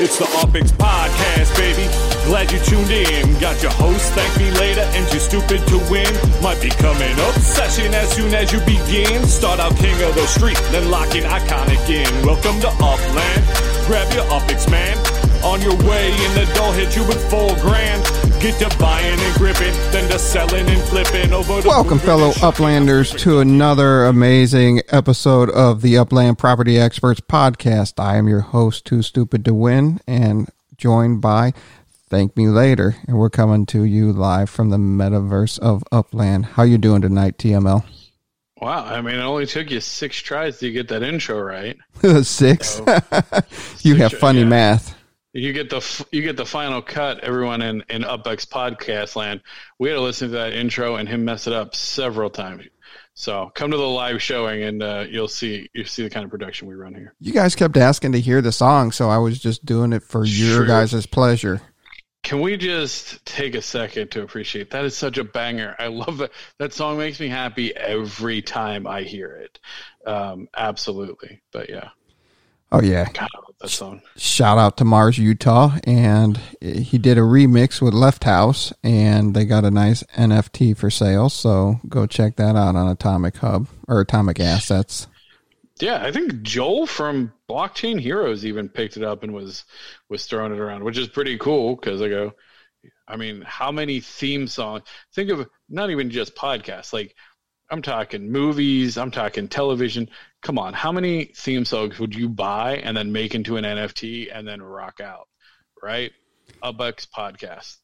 It's the UpX Podcast, baby. Glad you tuned in. Got your host, thank me later, and too stupid to win. Might become an obsession as soon as you begin. Start out king of the street, then lock in iconic in. Welcome to Upland. Grab your UpX, man. On your way in the door, hit you with four grand. Get to buying and gripping, then to selling and flipping over the Welcome, fellow Uplanders, to another amazing episode of the Upland Property Experts Podcast. I am your host, Too Stupid to Win, and joined by Thank Me Later. And we're coming to you live from the metaverse of Upland. How you doing tonight, TML? Wow, I mean, it only took you six tries to get that intro right. Six. So, you have funny yeah. math. You get the you get the final cut. Everyone in in UpX podcast land, we had to listen to that intro and him mess it up several times. So come to the live showing and uh, you'll see you see the kind of production we run here. You guys kept asking to hear the song, so I was just doing it for your Sure. guys' pleasure. Can we just take a second to appreciate that is such a banger. I love it. That song makes me happy every time I hear it. Um, absolutely. But yeah, Oh, yeah. God, I love that song. shout out to Mars, Utah, and he did a remix with Left House, and they got a nice NFT for sale. So go check that out on Atomic Hub or Atomic Assets. Yeah, I think Joel from Blockchain Heroes even picked it up and was was throwing it around, which is pretty cool because I go, I mean, how many theme songs? Think of not even just podcasts. Like I'm talking movies, I'm talking television. Come on, how many theme songs would you buy and then make into an NFT and then rock out? Right? UpX podcast.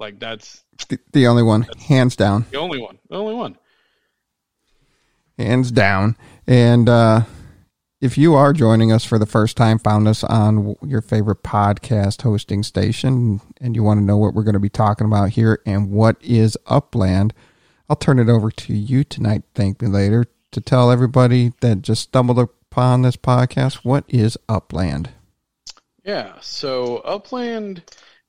Like that's The, the only one, hands down, the only one. The only one. hands down. And uh, if you are joining us for the first time, found us on your favorite podcast hosting station, and you want to know what we're going to be talking about here and what is Upland, I'll turn it over to you tonight. Thank me later to tell everybody that just stumbled upon this podcast what is Upland. Yeah, so Upland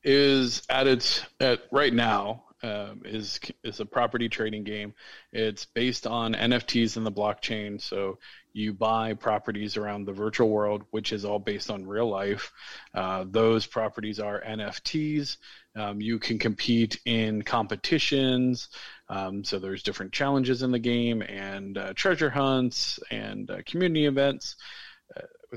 is at its at right now um, is is a property trading game. It's based on NFTs in the blockchain. So you buy properties around the virtual world, which is all based on real life. Uh, those properties are NFTs. Um, you can compete in competitions. Um, so there's different challenges in the game and uh, treasure hunts and uh, community events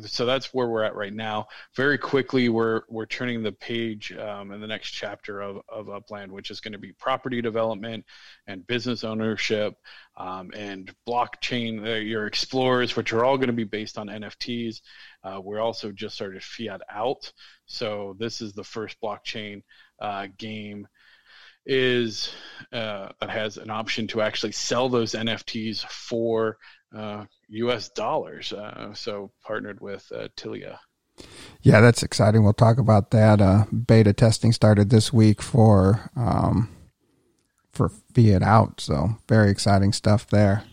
so that's where we're at right now. Very quickly, we're we're turning the page um, in the next chapter of, of Upland, which is going to be property development and business ownership um, and blockchain. Uh, your explorers, which are all going to be based on NFTs. Uh, we're also just started Fiat Out, so this is the first blockchain uh, game is uh, has an option to actually sell those NFTs for uh, U.S. dollars. Uh, so partnered with uh, Tilia. Yeah, that's exciting. We'll talk about that. Uh, beta testing started this week for um, for Fiat Out, so very exciting stuff there.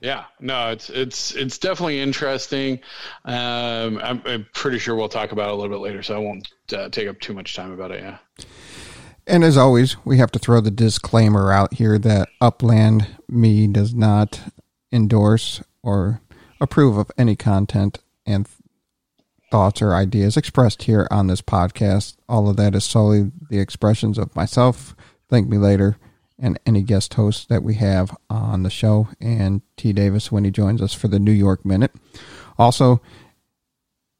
Yeah, no, it's it's it's definitely interesting. Um, I'm, I'm pretty sure we'll talk about it a little bit later, so I won't uh, take up too much time about it. Yeah. And as always, we have to throw the disclaimer out here that Upland Me does not endorse or approve of any content and thoughts or ideas expressed here on this podcast. All of that is solely the expressions of myself, Thank Me Later, and any guest hosts that we have on the show, and T. Davis when he joins us for the New York Minute. Also,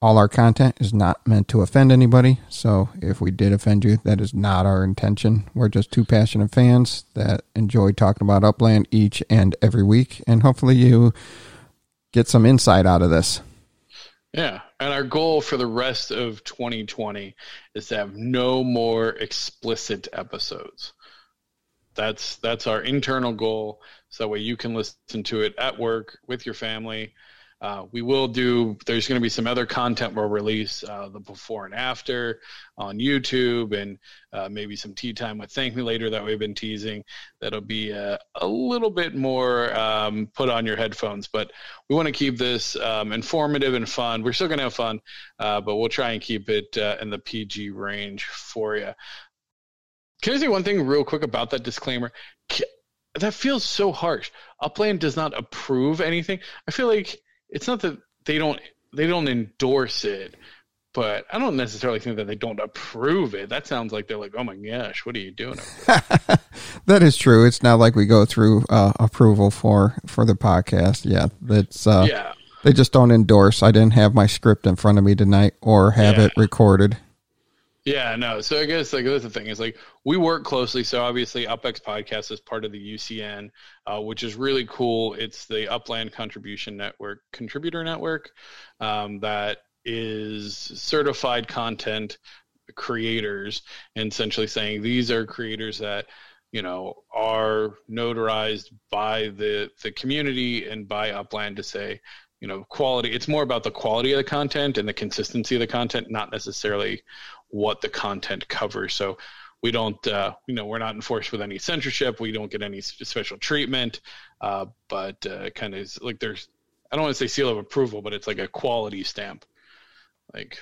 all our content is not meant to offend anybody. So if we did offend you, that is not our intention. We're just two passionate fans that enjoy talking about Upland each and every week. And hopefully you get some insight out of this. Yeah, and our goal for the rest of 2020 is to have no more explicit episodes. That's that's our internal goal. So that way you can listen to it at work with your family. Uh, we will do. There's going to be some other content we'll release uh, the before and after on YouTube, and uh, maybe some tea time with Thank Me Later that we've been teasing. That'll be a, a little bit more um, put on your headphones, but we want to keep this um, informative and fun. We're still going to have fun, uh, but we'll try and keep it uh, in the PG range for you. Can I say one thing real quick about that disclaimer? That feels so harsh. Upland does not approve anything. I feel like it's not that they don't they don't endorse it, but I don't necessarily think that they don't approve it. That sounds like they're like, oh my gosh, what are you doing? that is true. It's not like we go through uh, approval for for the podcast. Yeah, that's uh, yeah. They just don't endorse. I didn't have my script in front of me tonight or have Yeah. it recorded. Yeah, no. So I guess like that's the thing is like we work closely. So obviously, UpX Podcast is part of the UCN, uh, which is really cool. It's the Upland Contribution Network contributor network um, that is certified content creators, and essentially saying these are creators that you know are notarized by the the community and by Upland to say you know quality. It's more about the quality of the content and the consistency of the content, not necessarily what the content covers. So we don't, uh, you know, we're not enforced with any censorship. We don't get any special treatment. Uh, but uh, kind of like there's, I don't want to say seal of approval, but it's like a quality stamp. Like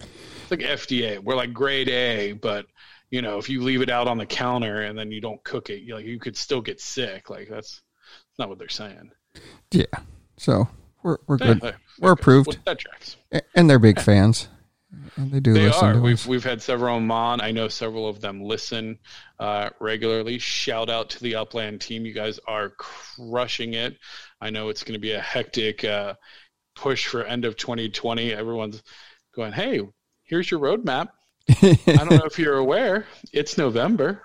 it's like FDA. We're like grade A, but you know, if you leave it out on the counter and then you don't cook it, you like you could still get sick. Like that's not what they're saying. Yeah. So we're we're good. okay. We're approved. Well, that tracks. And they're big fans. And they do They listen are. We've us. we've had several of on. I know several of them listen uh, regularly. Shout out to the Upland team. You guys are crushing it. I know it's going to be a hectic uh, push for end of 2020. Everyone's going, "Hey, here's your roadmap." I don't know if you're aware. It's November.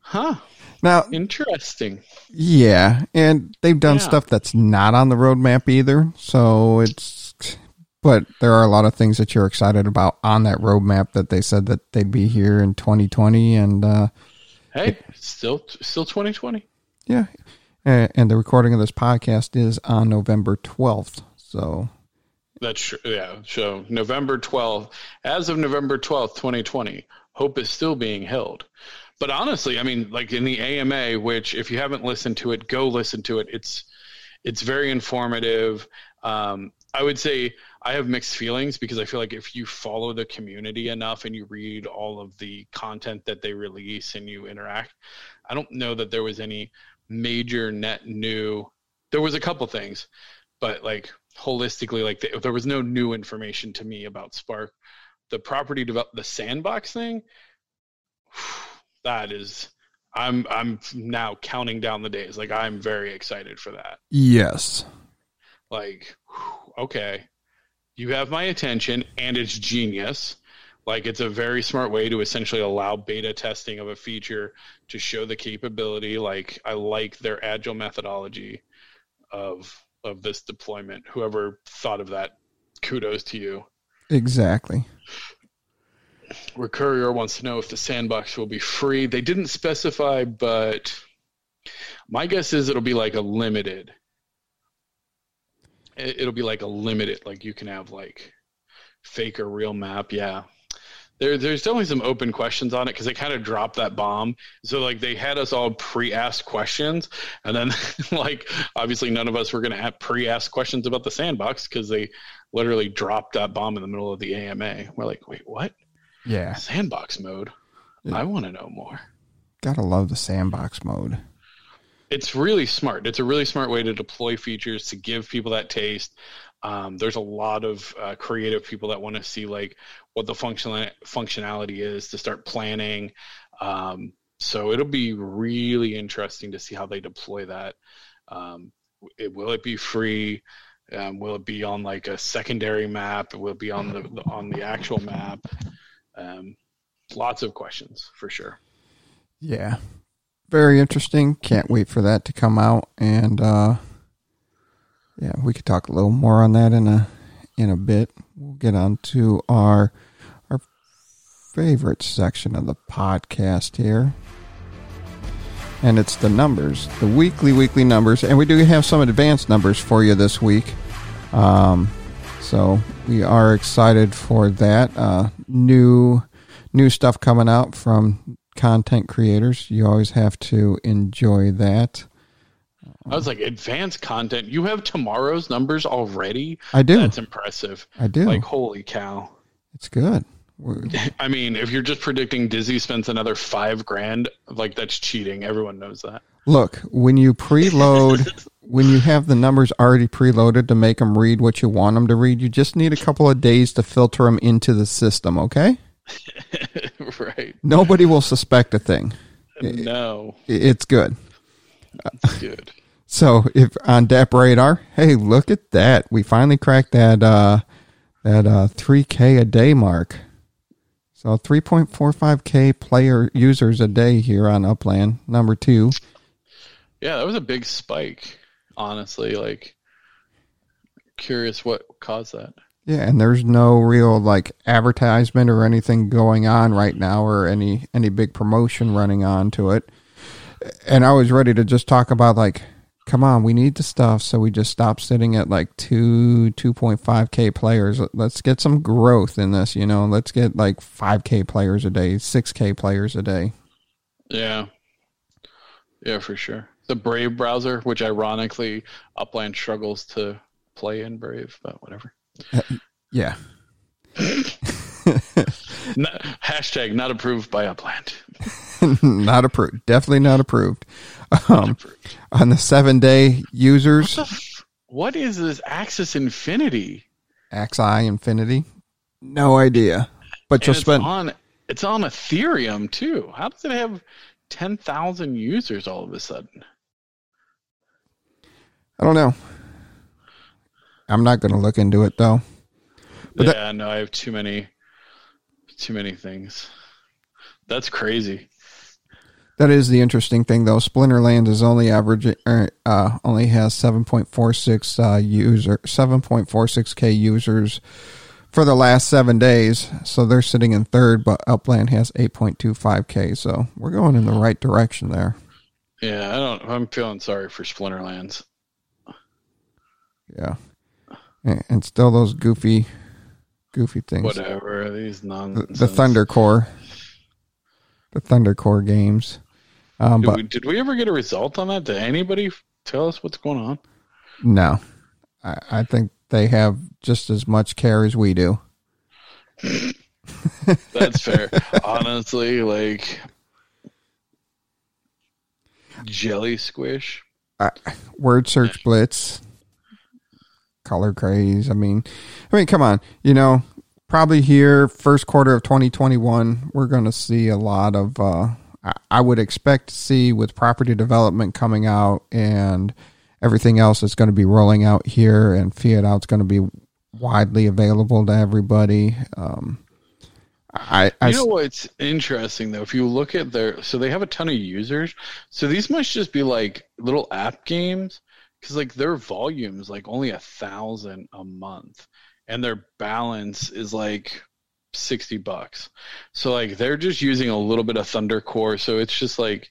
Huh. now, Interesting. yeah, and they've done Yeah. stuff that's not on the roadmap either. So it's, but there are a lot of things that you're excited about on that roadmap that they said that they'd be here in 2020, and uh, Hey, still still 2020. yeah, and, and the recording of this podcast is on November 12th. So That's true. Yeah. So November 12th, as of November 12th, 2020, Hope is still being held. But honestly, I mean, like in the AMA, which if you haven't listened to it, go listen to it. It's it's very informative. Um, I would say I have mixed feelings because I feel like if you follow the community enough and you read all of the content that they release and you interact, I don't know that there was any major net new. There was a couple things, but like holistically, like the, there was no new information to me about Spark. The property develop the sandbox thing. That is, I'm I'm now counting down the days. Like I'm very excited for that yes, like okay you have my attention and it's genius. Like it's a very smart way to essentially allow beta testing of a feature to show the capability. Like i like their agile methodology of of this deployment. Whoever thought of that kudos to you. Exactly. where courier wants to know if the sandbox will be free. They didn't specify but my guess is it'll be like a limited it- it'll be like a limited like you can have like fake or real map yeah there, there's definitely some open questions on it because they kind of dropped that bomb. So like they had us all pre-asked questions, and then like obviously none of us were going to have pre-ask questions about the sandbox because they literally dropped that bomb in the middle of the AMA. We're like, wait, what? Yeah, Sandbox mode? I want to know more. gotta love the sandbox mode. It's really smart. It's a really smart way to deploy features to give people that taste. Um, there's a lot of uh, creative people that want to see like what the functional functionality is to start planning. Um, so it'll be really interesting to see how they deploy that. Um, it, will it be free? Um, will it be on like a secondary map? Will it be on the, the on the actual map? Um, lots of questions for sure. Yeah. Very interesting. Can't wait for that to come out and uh yeah, we could talk a little more on that in a in a bit. We'll get on to our our favorite section of the podcast here. And it's the numbers, the weekly weekly numbers, and we do have some advanced numbers for you this week. Um so we are excited for that. Uh new new stuff coming out from content creators. You always have to enjoy that. I was like, advanced content. You have tomorrow's numbers already? I do. That's impressive. I do. Like, holy cow. it's good. We're- I mean, if you're just predicting Dizzy spends another five grand, like that's cheating. Everyone knows that. Look, when you preload when you have the numbers already preloaded to make them read what you want them to read, you just need a couple of days to filter them into the system, okay? right. Nobody will suspect a thing. No, It's good. it's good. So if on DappRadar, hey, look at that. We finally cracked that uh that uh 3k a day mark. So 3.45k player users a day here on Upland, number 2. Yeah, that was a big spike. Honestly, like curious what caused that. Yeah, and there's no real like advertisement or anything going on right now or any any big promotion running on to it. And I was ready to just talk about like come on, we need the stuff so we just stop sitting at like 2 2.5k players. Let's get some growth in this, you know. Let's get like 5k players a day, 6k players a day. Yeah. Yeah, for sure. The Brave browser, which ironically Upland struggles to play in Brave, but whatever. Yeah. Not, hashtag not approved by Upland. not approved. Definitely not approved. Um, on the 7-day users What, f- what is this Axis Infinity? Axie Infinity? No idea. But And you'll it's spend on it's on Ethereum too. How does it have ten thousand users all of a sudden? I don't know. I'm not going to look into it though. But yeah, that- no, I have too many too many things. That's crazy. That is the interesting thing though. Splinterland is only average er, uh only has 7.46 uh user 7.46k users for the last 7 days. So they're sitting in third but Upland has 8.25k. So we're going in the right direction there. Yeah, I don't I'm feeling sorry for Splinterlands. Yeah. And, still those goofy goofy things. Whatever. These The, nonsense. the ThunderCore. The ThunderCore games. Um, Did but we, did we ever get a result on that? Did anybody tell us what's going on? no, I, I think they have just as much care as we do. That's fair. Honestly, like jelly squish. Word search blitz, color craze. I mean, I mean, come on. You know, probably here first quarter of 2021, we're going to see a lot of. Uh, I, would expect to see with property development coming out and everything else that's going to be rolling out here, and Fiat out's going to be widely available to everybody. Um, I, I You know what's interesting though? If you look at their, so they have a ton of users. So these must just be like little app games, because like their volume is like only a thousand a month, and their balance is like sixty bucks. So like they're just using a little bit of ThunderCore. So it's just like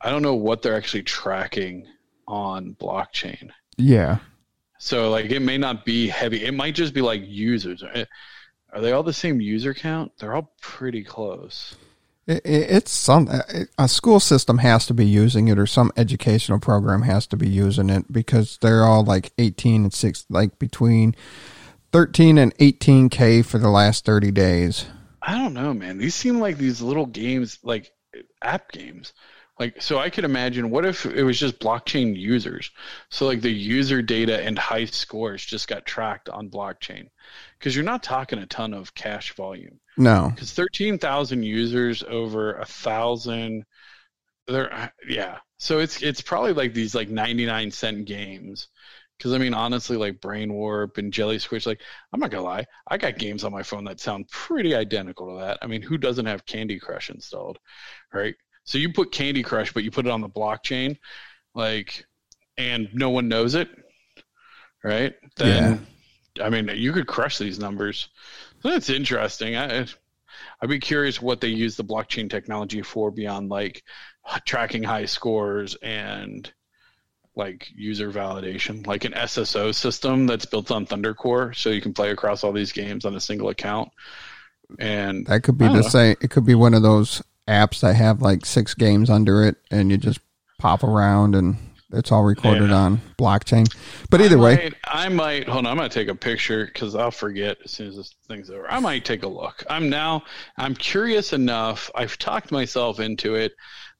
I don't know what they're actually tracking on blockchain. yeah. So like it may not be heavy. It might just be like users. Eh, are they all the same user count? They're all pretty close. It, it, it's some uh, a school system has to be using it, or some educational program has to be using it because they're all like eighteen and six, like between thirteen and eighteen k for the last thirty days. I don't know, man. These seem like these little games, like app games. Like, so I could imagine what if it was just blockchain users? So, like, the user data and high scores just got tracked on blockchain because you're not talking a ton of cash volume. No, Because 13,000 users over a thousand, there, uh, yeah. So it's it's probably like these like 99 cent games. Because I mean, honestly, like Brain Warp and Jelly Squish, like I'm not gonna lie, I got games on my phone that sound pretty identical to that. I mean, who doesn't have Candy Crush installed, right? So you put Candy Crush, but you put it on the blockchain, like, and no one knows it, right? Then, I mean, you could crush these numbers. So that's interesting. I, I'd be curious what they use the blockchain technology for beyond like tracking high scores and like user validation, like an SSO system that's built on ThunderCore, so you can play across all these games on a single account. And that could be the know. same. It could be one of those apps that have like six games under it, and you just pop around and it's all recorded Yeah. on blockchain. But either I way, might, I might hold on. I'm gonna take a picture because I'll forget as soon as this thing's over. I might take a look. I'm now. I'm curious enough. I've talked myself into it.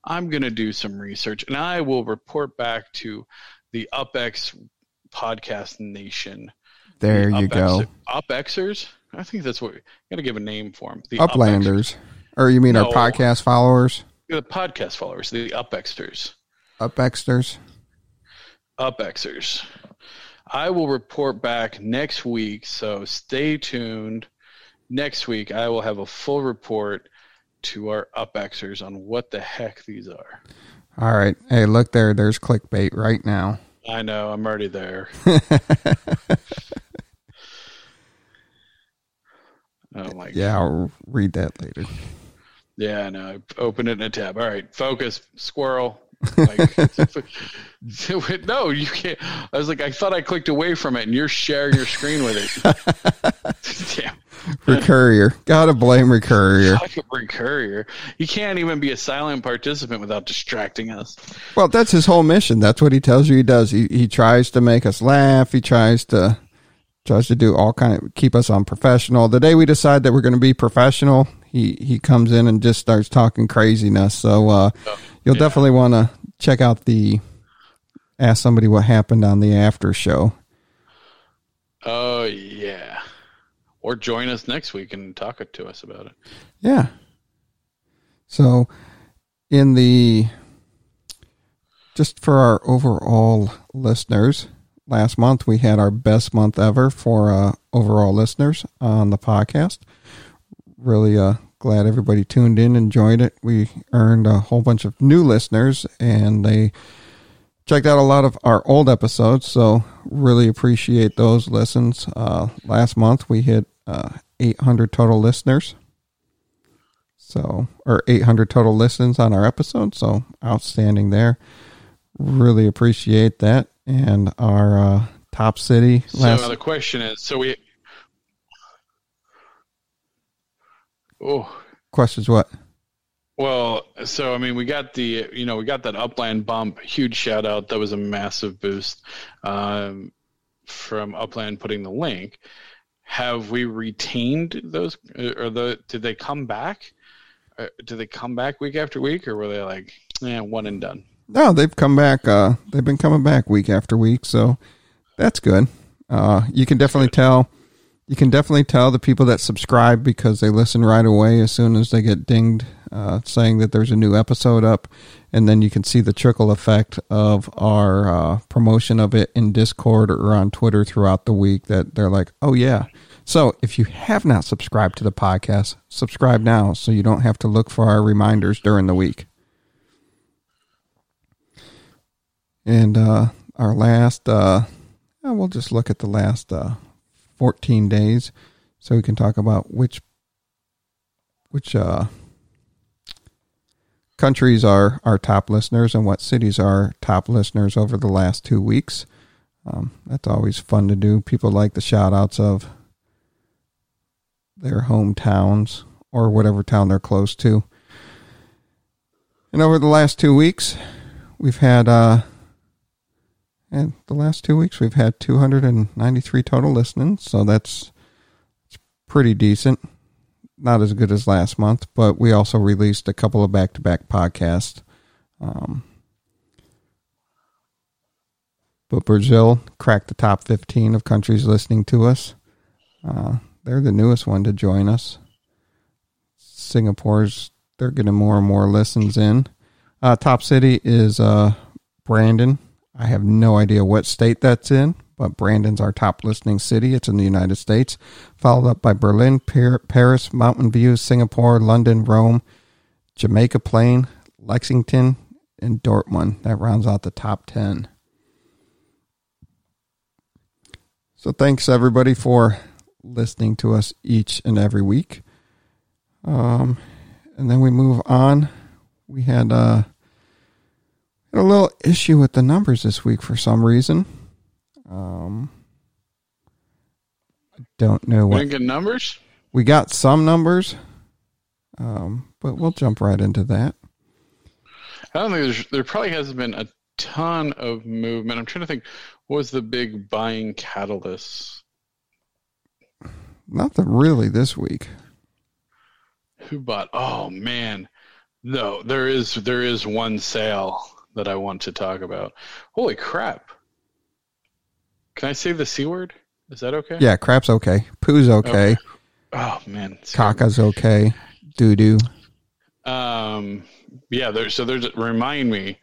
I'm gonna do some research and I will report back to the UpX podcast nation. There The you go. UpXers? I think that's what I got to give a name for them. The Uplanders. Or you mean our podcast followers? The podcast followers, the UpXers. Upexters? UpXers. I will report back next week, so stay tuned. Next week, I will have a full report to our UpXers on what the heck these are. All right. Hey, look there. There's clickbait right now. I know, I'm already there. oh my Yeah, I'll read that later. Yeah, I know. Open it in a tab. All right, focus, squirrel. Like, no, you can't. I was like, I thought I clicked away from it, and you're sharing your screen with it. Damn, Recurrier. Gotta blame Recurrier. fucking Courier. You can't even be a silent participant without distracting us. Well, that's his whole mission. That's what he tells you he does. He he tries to make us laugh. He tries to tries to do all kind of keep us on professional. The day we decide that we're going to be professional, he he comes in and just starts talking craziness. So uh, you'll yeah. definitely want to check out the ask somebody what happened on the after show. Oh yeah, or join us next week and talk it to us about it. Yeah. So, in the just for our overall listeners, last month we had our best month ever for uh, overall listeners on the podcast. Really uh, glad everybody tuned in, and enjoyed it. We earned a whole bunch of new listeners, and they checked out a lot of our old episodes. So, really appreciate those listens. Uh, last month we hit uh, 800 total listeners. So, or 800 total listens on our episode. So, outstanding there. Really appreciate that. And our uh, top city last. So the question is, so we. Oh, questions what? Well, so I mean, we got the you know we got that Upland bump, huge shout out. That was a massive boost um, from Upland putting the link. Have we retained those, or the did they come back? Uh, did they come back week after week, or were they like, yeah, one and done? No, they've come back. Uh, they've been coming back week after week. So, that's good. Uh, you can definitely tell. You can definitely tell the people that subscribe because they listen right away as soon as they get dinged uh, saying that there's a new episode up. And then you can see the trickle effect of our uh, promotion of it in Discord or on Twitter throughout the week that they're like, oh, yeah. So if you have not subscribed to the podcast, subscribe now so you don't have to look for our reminders during the week. And uh, our last, uh, we'll just look at the last uh, 14 days so we can talk about which which uh, countries are our top listeners and what cities are top listeners over the last two weeks. Um, that's always fun to do. People like the shout outs of their hometowns or whatever town they're close to. And over the last two weeks, we've had uh, and the last two weeks we've had 293 total listenings, so that's, it's pretty decent. Not as good as last month, but we also released a couple of back-to-back podcasts. Um, but Brazil cracked the top 15 of countries listening to us. Uh, they're the newest one to join us. Singapore's they're getting more and more listens in. Uh, top city is uh, Brandon. I have no idea what state that's in, but Brandon's our top listening city. It's in the United States, followed up by Berlin, Paris, Mountain View, Singapore, London, Rome, Jamaica Plain, Lexington, and Dortmund. That rounds out the top 10. So thanks everybody for listening to us each and every week. Um, and then we move on. We had uh, a little issue with the numbers this week for some reason. Um, I don't know We what didn't get numbers. we got some numbers, um, but we'll jump right into that. I don't think there's, there probably hasn't been a ton of movement. I'm trying to think, what was the big buying catalyst? Nothing really this week. Who bought? Oh man, no, there is there is one sale that I want to talk about. Holy crap! Can I say the c word? Is that okay? Yeah, crap's okay. Poo's okay. Okay. Oh man, Caca's okay. Doo doo. Um, yeah. There, so there's remind me.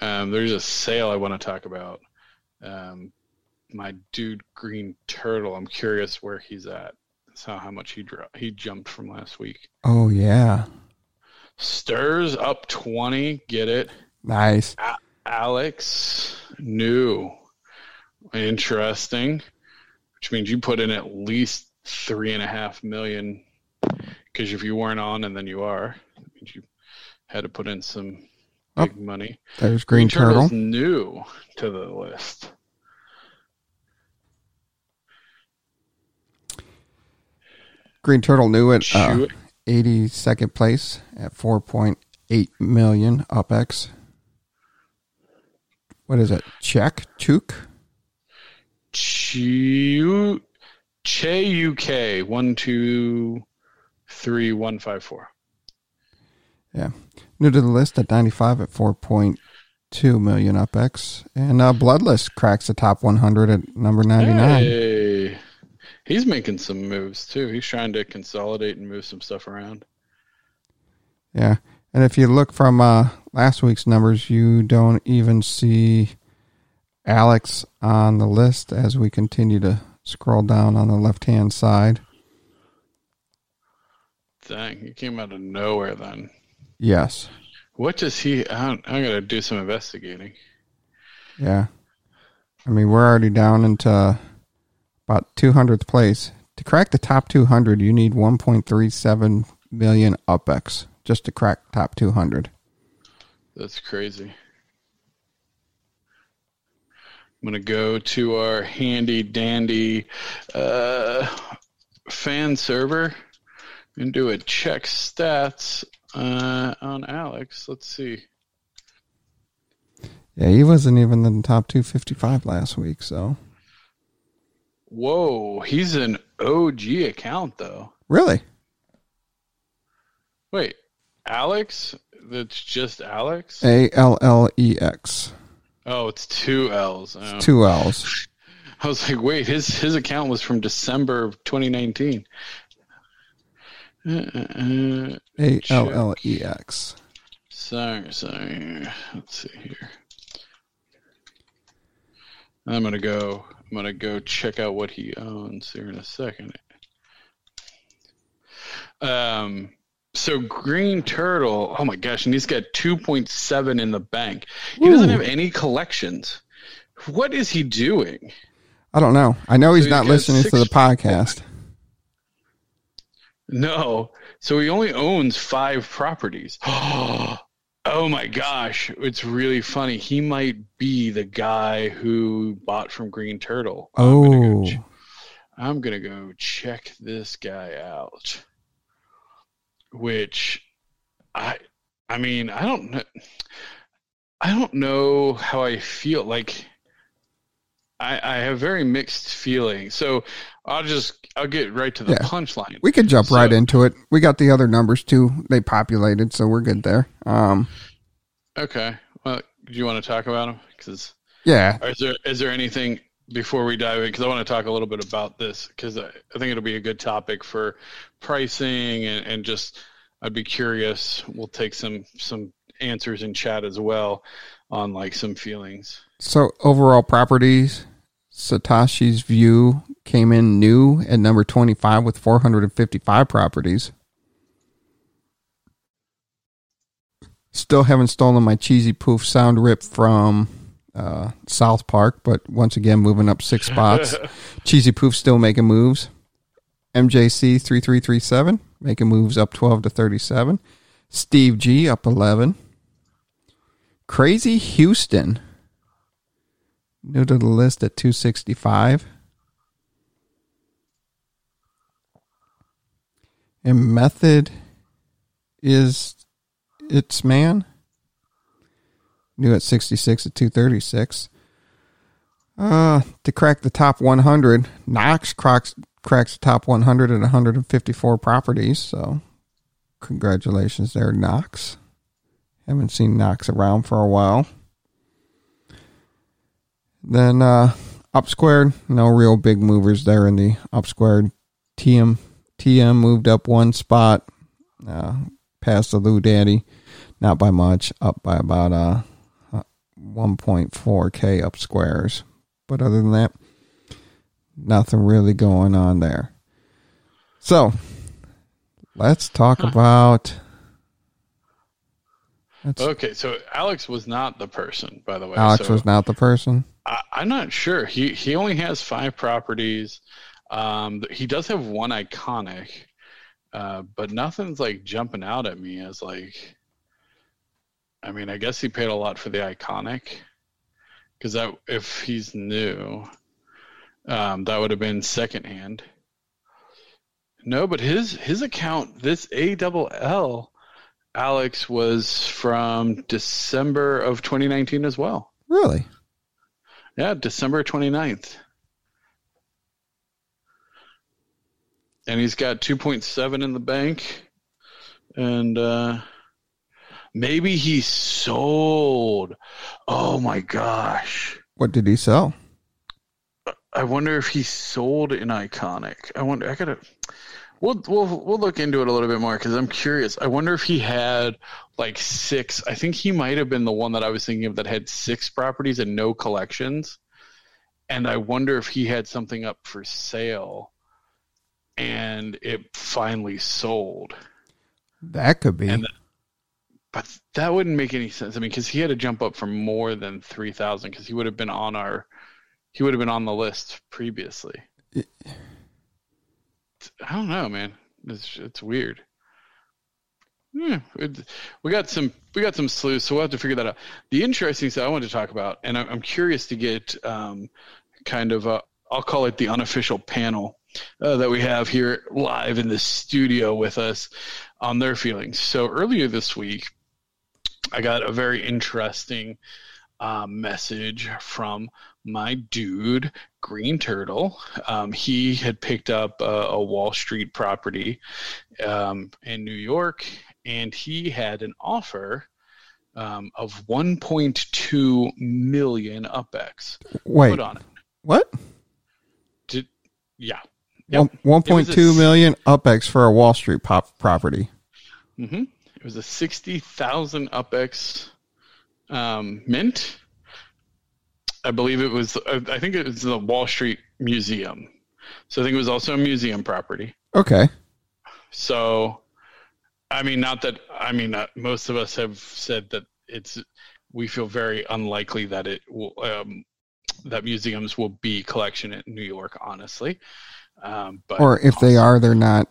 Um, there's a sale I want to talk about. Um, my dude Green Turtle. I'm curious where he's at. So how much he dro- he jumped from last week. Oh yeah. Stirs up twenty. Get it. Nice. Alex, new, interesting, which means you put in at least three and a half million. Because if you weren't on, and then you are, you had to put in some Oh. big money. There's Green Turtle. Turtle's new to the list. Green Turtle knew it. Uh, 82nd place at 4.8 million UpX. What is it? Check? Chuk? Chew, Che UK one two three one five four. Yeah. New to the list at 95 at 4.2 million UpX. And uh, Bloodless cracks the top 100 at number 99. Hey, he's making some moves too. He's trying to consolidate and move some stuff around. Yeah. And if you look from uh, last week's numbers, you don't even see Alex on the list as we continue to scroll down on the left hand side. Dang, he came out of nowhere then. Yes. What does he? I don't, I gotta do some investigating. Yeah. I mean, we're already down into about 200th place. To crack the top 200, you need 1.37 million UpX just to crack top 200. That's crazy. I'm gonna go to our handy dandy uh, fan server and do a check stats uh, on Alex. Let's see. Yeah, he wasn't even in the top 255 last week, so. Whoa, he's an OG account though. Really? Wait, Alex? That's just Alex? A L L E X. Oh, it's two L's. Oh. Two L's. I was like, wait, his his account was from December of 2019. Uh, uh, uh, A L L E X. sorry, sorry. Let's see here. I'm gonna go. I'm gonna go check out what he owns here in a second. Um. So Green Turtle. Oh my gosh, and he's got 2.7 in the bank. He doesn't have any collections. What is he doing? I don't know. I know he's So he's not got listening to the podcast. No. So he only owns five properties. Oh my gosh. It's really funny. He might be the guy who bought from Green Turtle. I'm gonna go Oh. I'm going to go check this guy out. Which I I mean, I don't know I don't know how I feel like I, I have very mixed feelings. So I'll just I'll get right to the Yeah. punchline. We could jump right into it. We got the other numbers too. They populated, so we're good there. Um, Okay. Well, do you want to talk about them? Because yeah, is there is there anything before we dive in? Because I want to talk a little bit about this because I, I think it'll be a good topic for pricing and, and just I'd be curious. We'll take some some answers in chat as well on like some feelings. So overall properties, Satoshi's View came in new at number 25 with 455 properties. Still haven't stolen my cheesy poof sound rip from uh, South Park, but once again moving up six spots. cheesy poof still making moves. MJC 3337 making moves up 12 to 37. Steve G up 11. Crazy Houston New to the list at 265. And method is its man. New at 66 at 236. Uh, to crack the top 100, Knox cracks, cracks the top 100 at 154 properties. So, congratulations there, Knox. Haven't seen Knox around for a while. Then uh, up squared, no real big movers there in the up squared. TM TM moved up one spot, uh, past the Lou Daddy, not by much, up by about uh, 1.4k up squares. But other than that, nothing really going on there. So let's talk huh. about. Let's, okay, so Alex was not the person, by the way. Alex so was not the person. I, am not sure. He he only has five properties. Um, he does have one iconic, uh, but nothing's like jumping out at me as like. I mean, I guess he paid a lot for the iconic, because that if he's new, um, that would have been secondhand. No, but his his account, this A double L, Alex was from December of 2019 as well. Really? Yeah, December 29th. And he's got 2.7 in the bank. And uh maybe he sold. Oh my gosh. What did he sell? I wonder if he sold an iconic. I wonder. I gotta. We'll we'll we'll look into it a little bit more because I'm curious. I wonder if he had like six. I think he might have been the one that I was thinking of that had six properties and no collections. And I wonder if he had something up for sale, and it finally sold. That could be. And but that wouldn't make any sense. I mean, because he had to jump up for more than three thousand because he would have been on our he would have been on the list previously. I don't know, man. It's it's weird. Yeah, it, we got some we got some sleuths, so we'll have to figure that out. The interesting stuff I want to talk about, and I'm, I'm curious to get um, kind of a, I'll call it the unofficial panel uh, that we have here live in the studio with us on their feelings. So earlier this week, I got a very interesting uh, message from my dude, Green Turtle. Um, he had picked up a, a Wall Street property um, in New York, and he had an offer um, of 1.2 million UPX. Wait, put on it. What? Did yeah. Yep. 1.2 million UPX for a Wall Street pop property. Mm-hmm. It was a 60,000 UPX um, mint I believe it was. I think it was the Wall Street Museum. So I think it was also a museum property. Okay. So, I mean, not that I mean, uh, most of us have said that it's. We feel very unlikely that it will. Um, that museums will be collection in New York, honestly. Um, but or if they are, they're not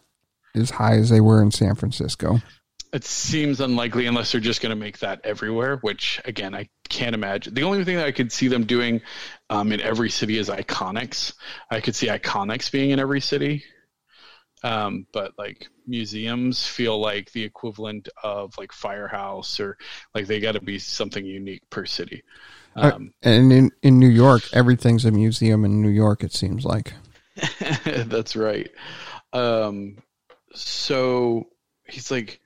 as high as they were in San Francisco it seems unlikely unless they're just going to make that everywhere, which again I can't imagine. The only thing that I could see them doing um, in every city is iconics. I could see iconics being in every city, um, but like museums feel like the equivalent of like firehouse or like they got to be something unique per city. Uh, um, uh, and in in New York, everything's a museum in New York. It seems like. That's right. Um, so he's like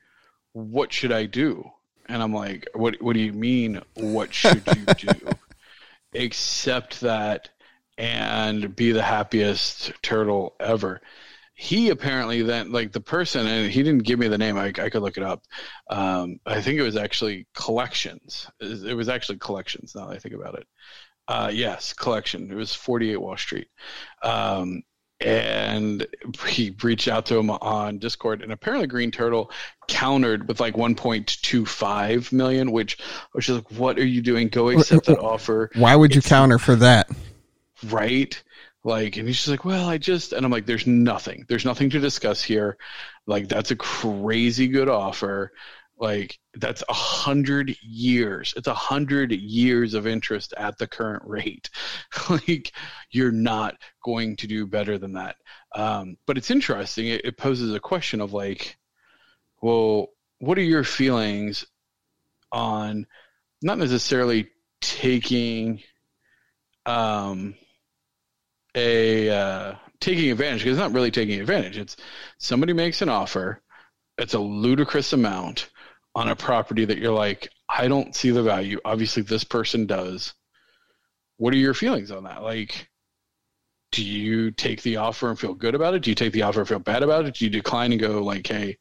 what should I do? And I'm like, what What do you mean? What should you do? Accept that and be the happiest turtle ever. He apparently then like the person, and he didn't give me the name. I, I could look it up. Um, I think it was actually collections. It was actually collections. Now that I think about it. Uh, yes, collection. It was 48 Wall Street. Um, and he reached out to him on Discord, and apparently Green Turtle countered with like 1.25 million, which which is like, what are you doing? Go accept that offer. Why would you it's, counter for that? Right? Like, and he's just like, well, I just, and I'm like, there's nothing, there's nothing to discuss here. Like, that's a crazy good offer like that's a hundred years. It's a hundred years of interest at the current rate. Like you're not going to do better than that. Um, but it's interesting. It, it, poses a question of like well what are your feelings on not necessarily taking um a uh, taking advantage because it's not really taking advantage. It's somebody makes an offer. It's a ludicrous amount on a property that you're like, I don't see the value. Obviously, this person does. What are your feelings on that? Like, do you take the offer and feel good about it? Do you take the offer and feel bad about it? Do you decline and go like, hey,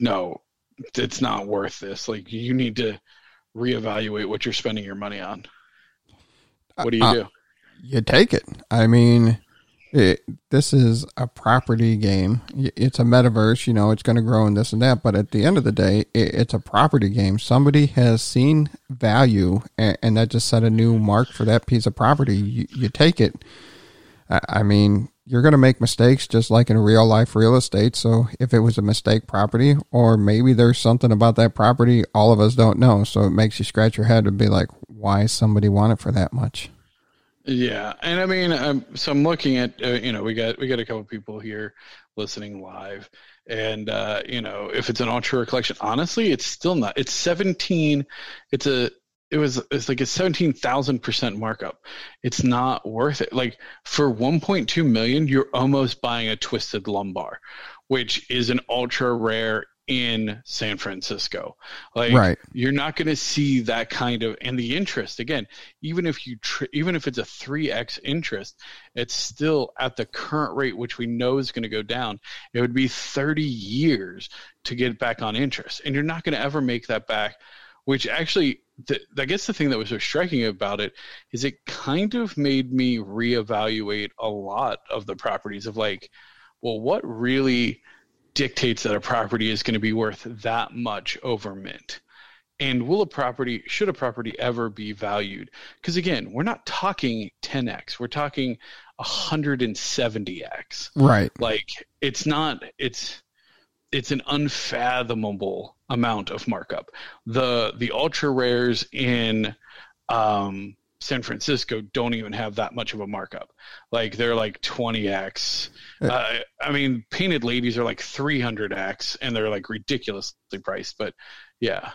no, it's not worth this. Like you need to reevaluate what you're spending your money on. What do you uh, do? You take it. I mean, it, this is a property game. It's a metaverse, you know, it's going to grow in this and that. But at the end of the day, it, it's a property game. Somebody has seen value and, and, that just set a new mark for that piece of property. You, you take it. I, I mean, you're going to make mistakes just like in real life real estate. So if it was a mistake property, or maybe there's something about that property all of us don't know. So it makes you scratch your head and be like, why somebody want it for that much? Yeah, and I mean, um, so I'm looking at uh, you know we got we got a couple people here listening live, and uh, you know if it's an ultra collection, honestly, it's still not. It's 17. It's a it was it's like a 17,000 percent markup. It's not worth it. Like for 1.2 million, you're almost buying a twisted Lombard, which is an ultra rare in San Francisco. Like right. you're not going to see that kind of and the interest again, even if you tr- even if it's a 3x interest, it's still at the current rate which we know is going to go down. It would be 30 years to get back on interest and you're not going to ever make that back, which actually the, I guess the thing that was so striking about it is it kind of made me reevaluate a lot of the properties of like, well, what really dictates that a property is going to be worth that much over mint? And will a property, should a property ever be valued? Because again, we're not talking 10x, we're talking 170x. Right. Like it's not, it's, it's an unfathomable amount of markup. The the ultra rares in um, San Francisco don't even have that much of a markup. Like they're like 20x. Uh, I mean, painted ladies are like 300x, and they're like ridiculously priced. But yeah,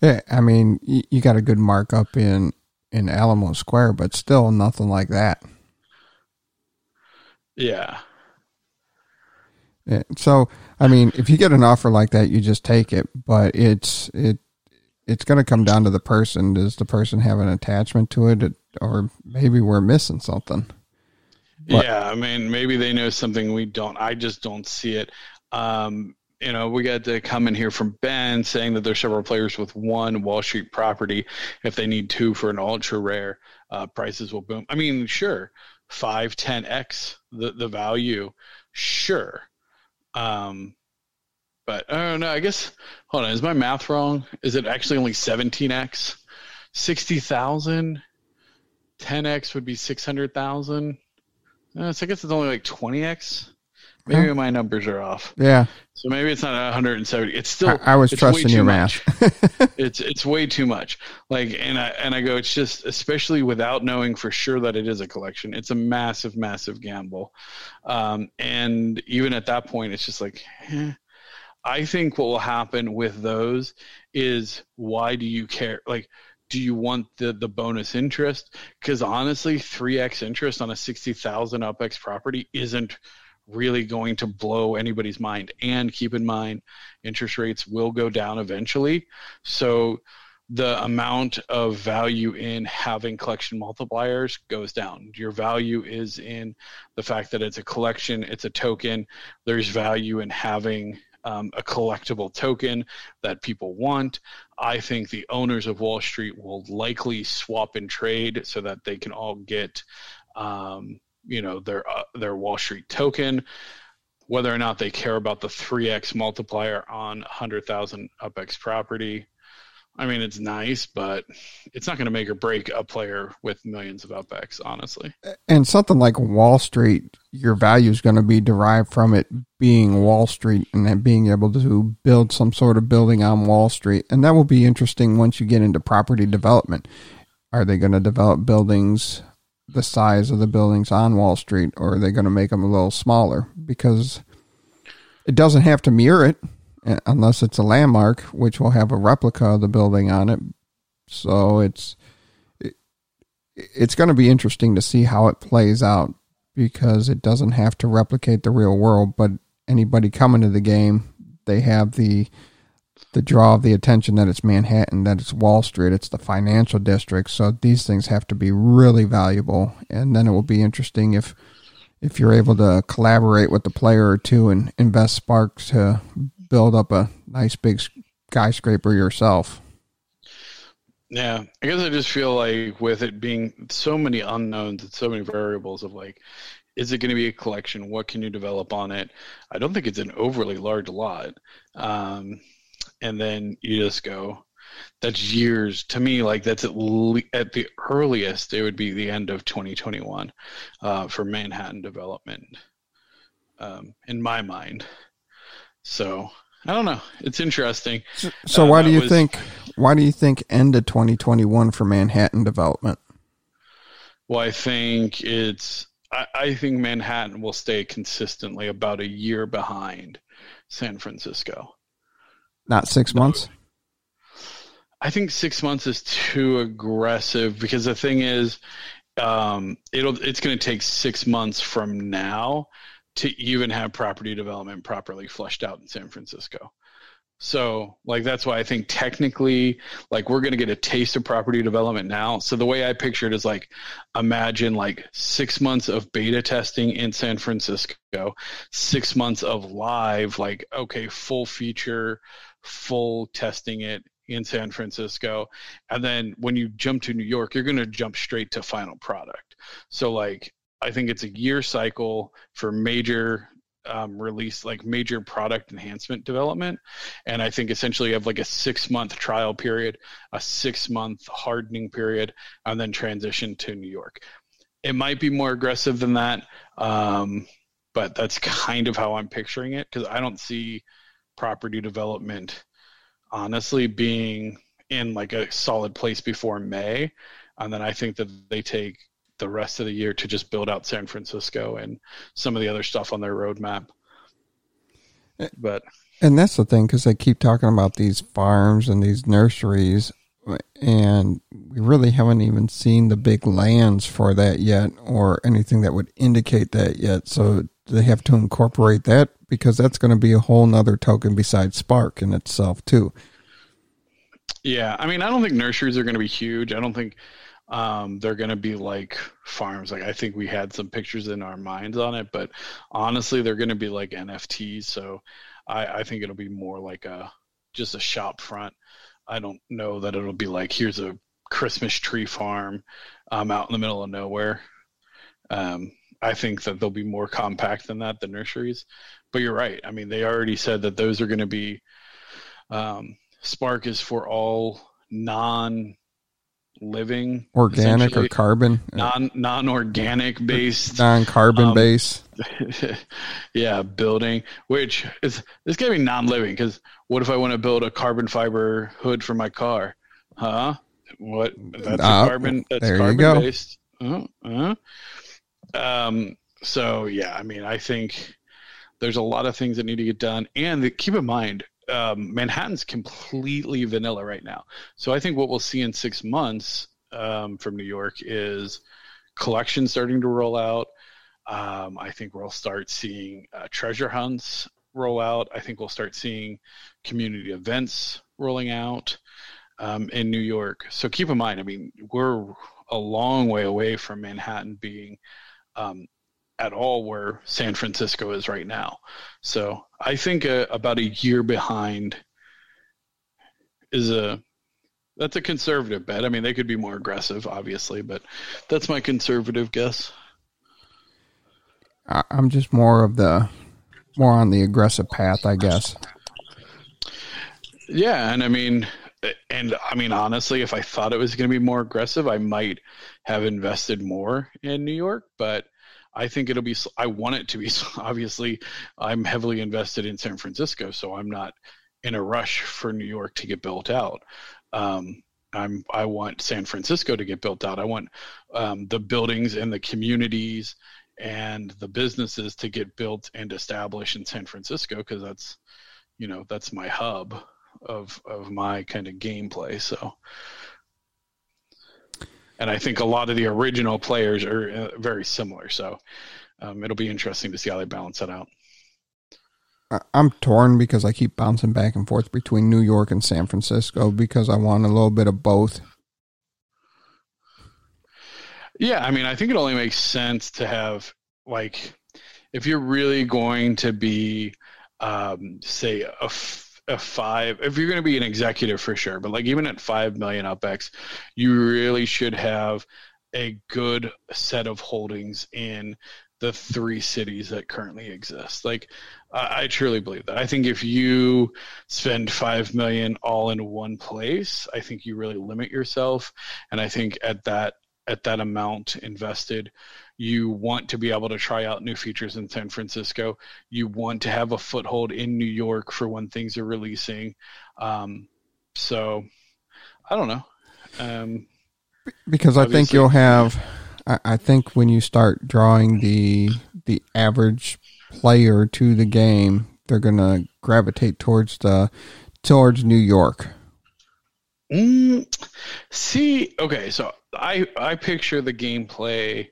yeah. I mean, you, you got a good markup in in Alamo Square, but still nothing like that. Yeah. yeah. So I mean, if you get an offer like that, you just take it. But it's it it's going to come down to the person. Does the person have an attachment to it, or maybe we're missing something? But, yeah, I mean, maybe they know something we don't. I just don't see it. Um, you know, we got to come in here from Ben saying that there's several players with one Wall Street property. If they need two for an ultra rare, uh, prices will boom. I mean, sure, five, ten x the the value, sure. Um, but I don't know. I guess hold on. Is my math wrong? Is it actually only 17x? 60,000? 10x would be 600,000. Uh, so I guess it's only like 20x. Maybe my numbers are off. Yeah. So maybe it's not 170. It's still. I, I was trusting your math. it's it's way too much. Like, and I and I go. It's just, especially without knowing for sure that it is a collection. It's a massive, massive gamble. Um, and even at that point, it's just like, eh. I think what will happen with those is why do you care? Like, do you want the the bonus interest? Because honestly, three x interest on a sixty thousand UpX property isn't really going to blow anybody's mind. And keep in mind, interest rates will go down eventually. So the amount of value in having collection multipliers goes down. Your value is in the fact that it's a collection, it's a token. There's value in having um, a collectible token that people want. I think the owners of Wall Street will likely swap and trade so that they can all get um, you know their uh, their Wall Street token. Whether or not they care about the 3x multiplier on 100,000 UpX property, I mean, it's nice, but it's not going to make or break a player with millions of UpX, honestly. And something like Wall Street, your value is going to be derived from it being Wall Street and then being able to build some sort of building on Wall Street. And that will be interesting once you get into property development. Are they going to develop buildings the size of the buildings on Wall Street, or are they going to make them a little smaller? Because it doesn't have to mirror it Uh, unless it's a landmark, which will have a replica of the building on it. So it's it, it's going to be interesting to see how it plays out because it doesn't have to replicate the real world, but anybody coming to the game, they have the the draw of the attention that it's Manhattan, that it's Wall Street, it's the financial district. So these things have to be really valuable, and then it will be interesting if if you're able to collaborate with the player or two and invest spark to build up a nice big skyscraper yourself. Yeah, I guess I just feel like with it being so many unknowns and so many variables of like, is it going to be a collection? What can you develop on it? I don't think it's an overly large lot. Um, and then you just go, that's years to me. Like that's at, le- at the earliest, it would be the end of 2021 uh, for Manhattan development, um, in my mind. So I don't know. It's interesting. So, Uh, why do you was- think? Why do you think end of 2021 for Manhattan development? Well, I think it's. I, I think Manhattan will stay consistently about a year behind San Francisco. Not six months. I think six months is too aggressive because the thing is, um, it'll it's going to take six months from now to even have property development properly flushed out in San Francisco. So, like that's why I think technically, like we're going to get a taste of property development now. So the way I picture it is like, imagine like six months of beta testing in San Francisco, six months of live, like okay, full feature, full testing it in San Francisco. And then when you jump to New York, you're going to jump straight to final product. So, like, I think it's a year cycle for major um, release, like major product enhancement development. And I think essentially you have like a six month trial period, a six month hardening period, and then transition to New York. It might be more aggressive than that. Um, but that's kind of how I'm picturing it because I don't see property development honestly being in like a solid place before May. And then I think that they take the rest of the year to just build out San Francisco and some of the other stuff on their roadmap. But And that's the thing because they keep talking about these farms and these nurseries, and we really haven't even seen the big lands for that yet, or anything that would indicate that yet. So they have to incorporate that because that's going to be a whole nother token besides Spark in itself too. yeah, I mean, I don't think nurseries are going to be huge. I don't think um, they're going to be like farms. Like I think we had some pictures in our minds on it, but honestly, they're going to be like NFTs. So I, I think it'll be more like a just a shop front. I don't know that it'll be like here's a Christmas tree farm um, out in the middle of nowhere. Um, I think that they'll be more compact than that, the nurseries. But you're right. I mean, they already said that those are going to be um, Spark is for all non living Organic or carbon, non non organic based non carbon um, base. yeah building which is this gotta be non-living because what if i want to build a carbon fiber hood for my car huh what that's a carbon that's there you carbon go. based uh, uh. um so yeah i mean i think there's a lot of things that need to get done and the, keep in mind um, manhattan's completely vanilla right now so i think what we'll see in six months um, from new york is collections starting to roll out um, I think we'll start seeing uh, treasure hunts roll out. I think we'll start seeing community events rolling out um, in New York. So keep in mind, I mean, we're a long way away from Manhattan being um, at all where San Francisco is right now. So I think uh, about a year behind is a that's a conservative bet. I mean, they could be more aggressive, obviously, but that's my conservative guess. I'm just more of the more on the aggressive path, I guess. Yeah, and I mean, and I mean, honestly, if I thought it was going to be more aggressive, I might have invested more in New York. But I think it'll be. I want it to be. Obviously, I'm heavily invested in San Francisco, so I'm not in a rush for New York to get built out. Um, I'm. I want San Francisco to get built out. I want um, the buildings and the communities and the businesses to get built and established in San Francisco because that's, you know, that's my hub of of my kind of gameplay. So, and I think a lot of the original players are uh, very similar. So, um, it'll be interesting to see how they balance that out. I'm torn because I keep bouncing back and forth between New York and San Francisco because I want a little bit of both. Yeah, I mean, I think it only makes sense to have like if you're really going to be, um, say, a, f- a five, if you're going to be an executive for sure, but like even at five million UpX, you really should have a good set of holdings in the three cities that currently exist. Like, I, I truly believe that. I think if you spend five million all in one place, I think you really limit yourself. And I think at that at that amount invested, you want to be able to try out new features in San Francisco. You want to have a foothold in New York for when things are releasing. Um, so, I don't know. Um, because I think you'll have. I, I think when you start drawing the the average player to the game, they're gonna gravitate towards the towards New York. Mm, see, okay, so I I picture the gameplay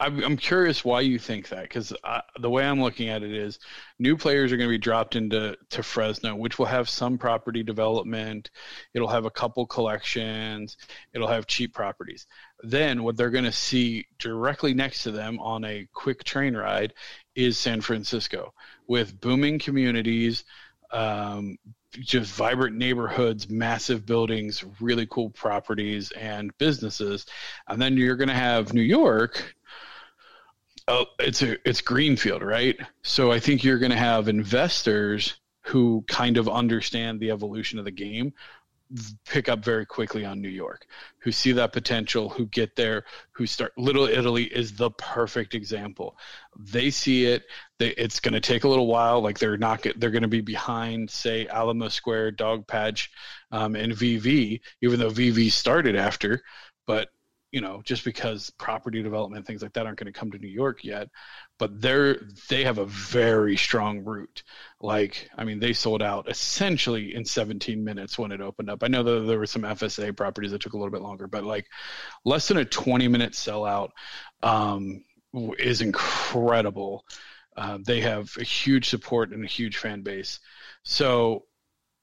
I'm, curious why you think that because the way I'm looking at it is new players are going to be dropped into to Fresno, which will have some property development. It'll have a couple collections. It'll have cheap properties. Then what they're going to see directly next to them on a quick train ride is San Francisco with booming communities, um, just vibrant neighborhoods, massive buildings, really cool properties and businesses. And then you're going to have New York oh, it's a it's greenfield, right? So I think you're going to have investors who kind of understand the evolution of the game pick up very quickly on New York, who see that potential, who get there, who start. Little Italy is the perfect example. They see it. They, it's going to take a little while. Like they're not. They're going to be behind, say, Alamo Square, Dogpatch, um, and VV, even though VV started after. But you know, just because property development things like that aren't going to come to New York yet, but they're they have a very strong route. Like, I mean, they sold out essentially in 17 minutes when it opened up. I know that there were some FSA properties that took a little bit longer, but like less than a 20 minute sellout um, is incredible. Uh, they have a huge support and a huge fan base. So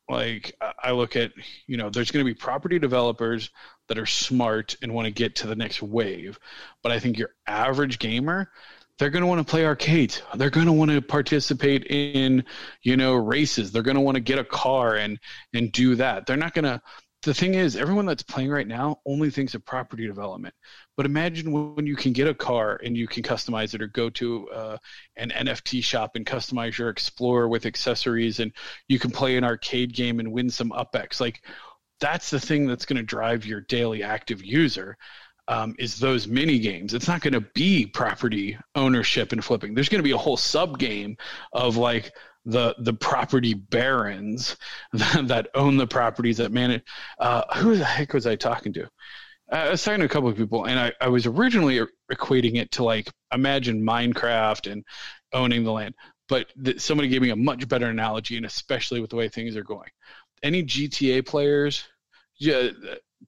like I look at, you know, there's going to be property developers that are smart and want to get to the next wave. But I think your average gamer, they're going to want to play arcades. They're going to want to participate in, you know, races. They're going to want to get a car and and do that. They're not going to the thing is everyone that's playing right now only thinks of property development but imagine when you can get a car and you can customize it or go to uh, an nft shop and customize your explorer with accessories and you can play an arcade game and win some upx like that's the thing that's going to drive your daily active user um, is those mini games. It's not going to be property ownership and flipping. There's going to be a whole sub game of like the the property barons that, that own the properties that manage. Uh, who the heck was I talking to? I was talking to a couple of people, and I, I was originally equating it to like imagine Minecraft and owning the land, but th- somebody gave me a much better analogy, and especially with the way things are going any GTA players? Yeah,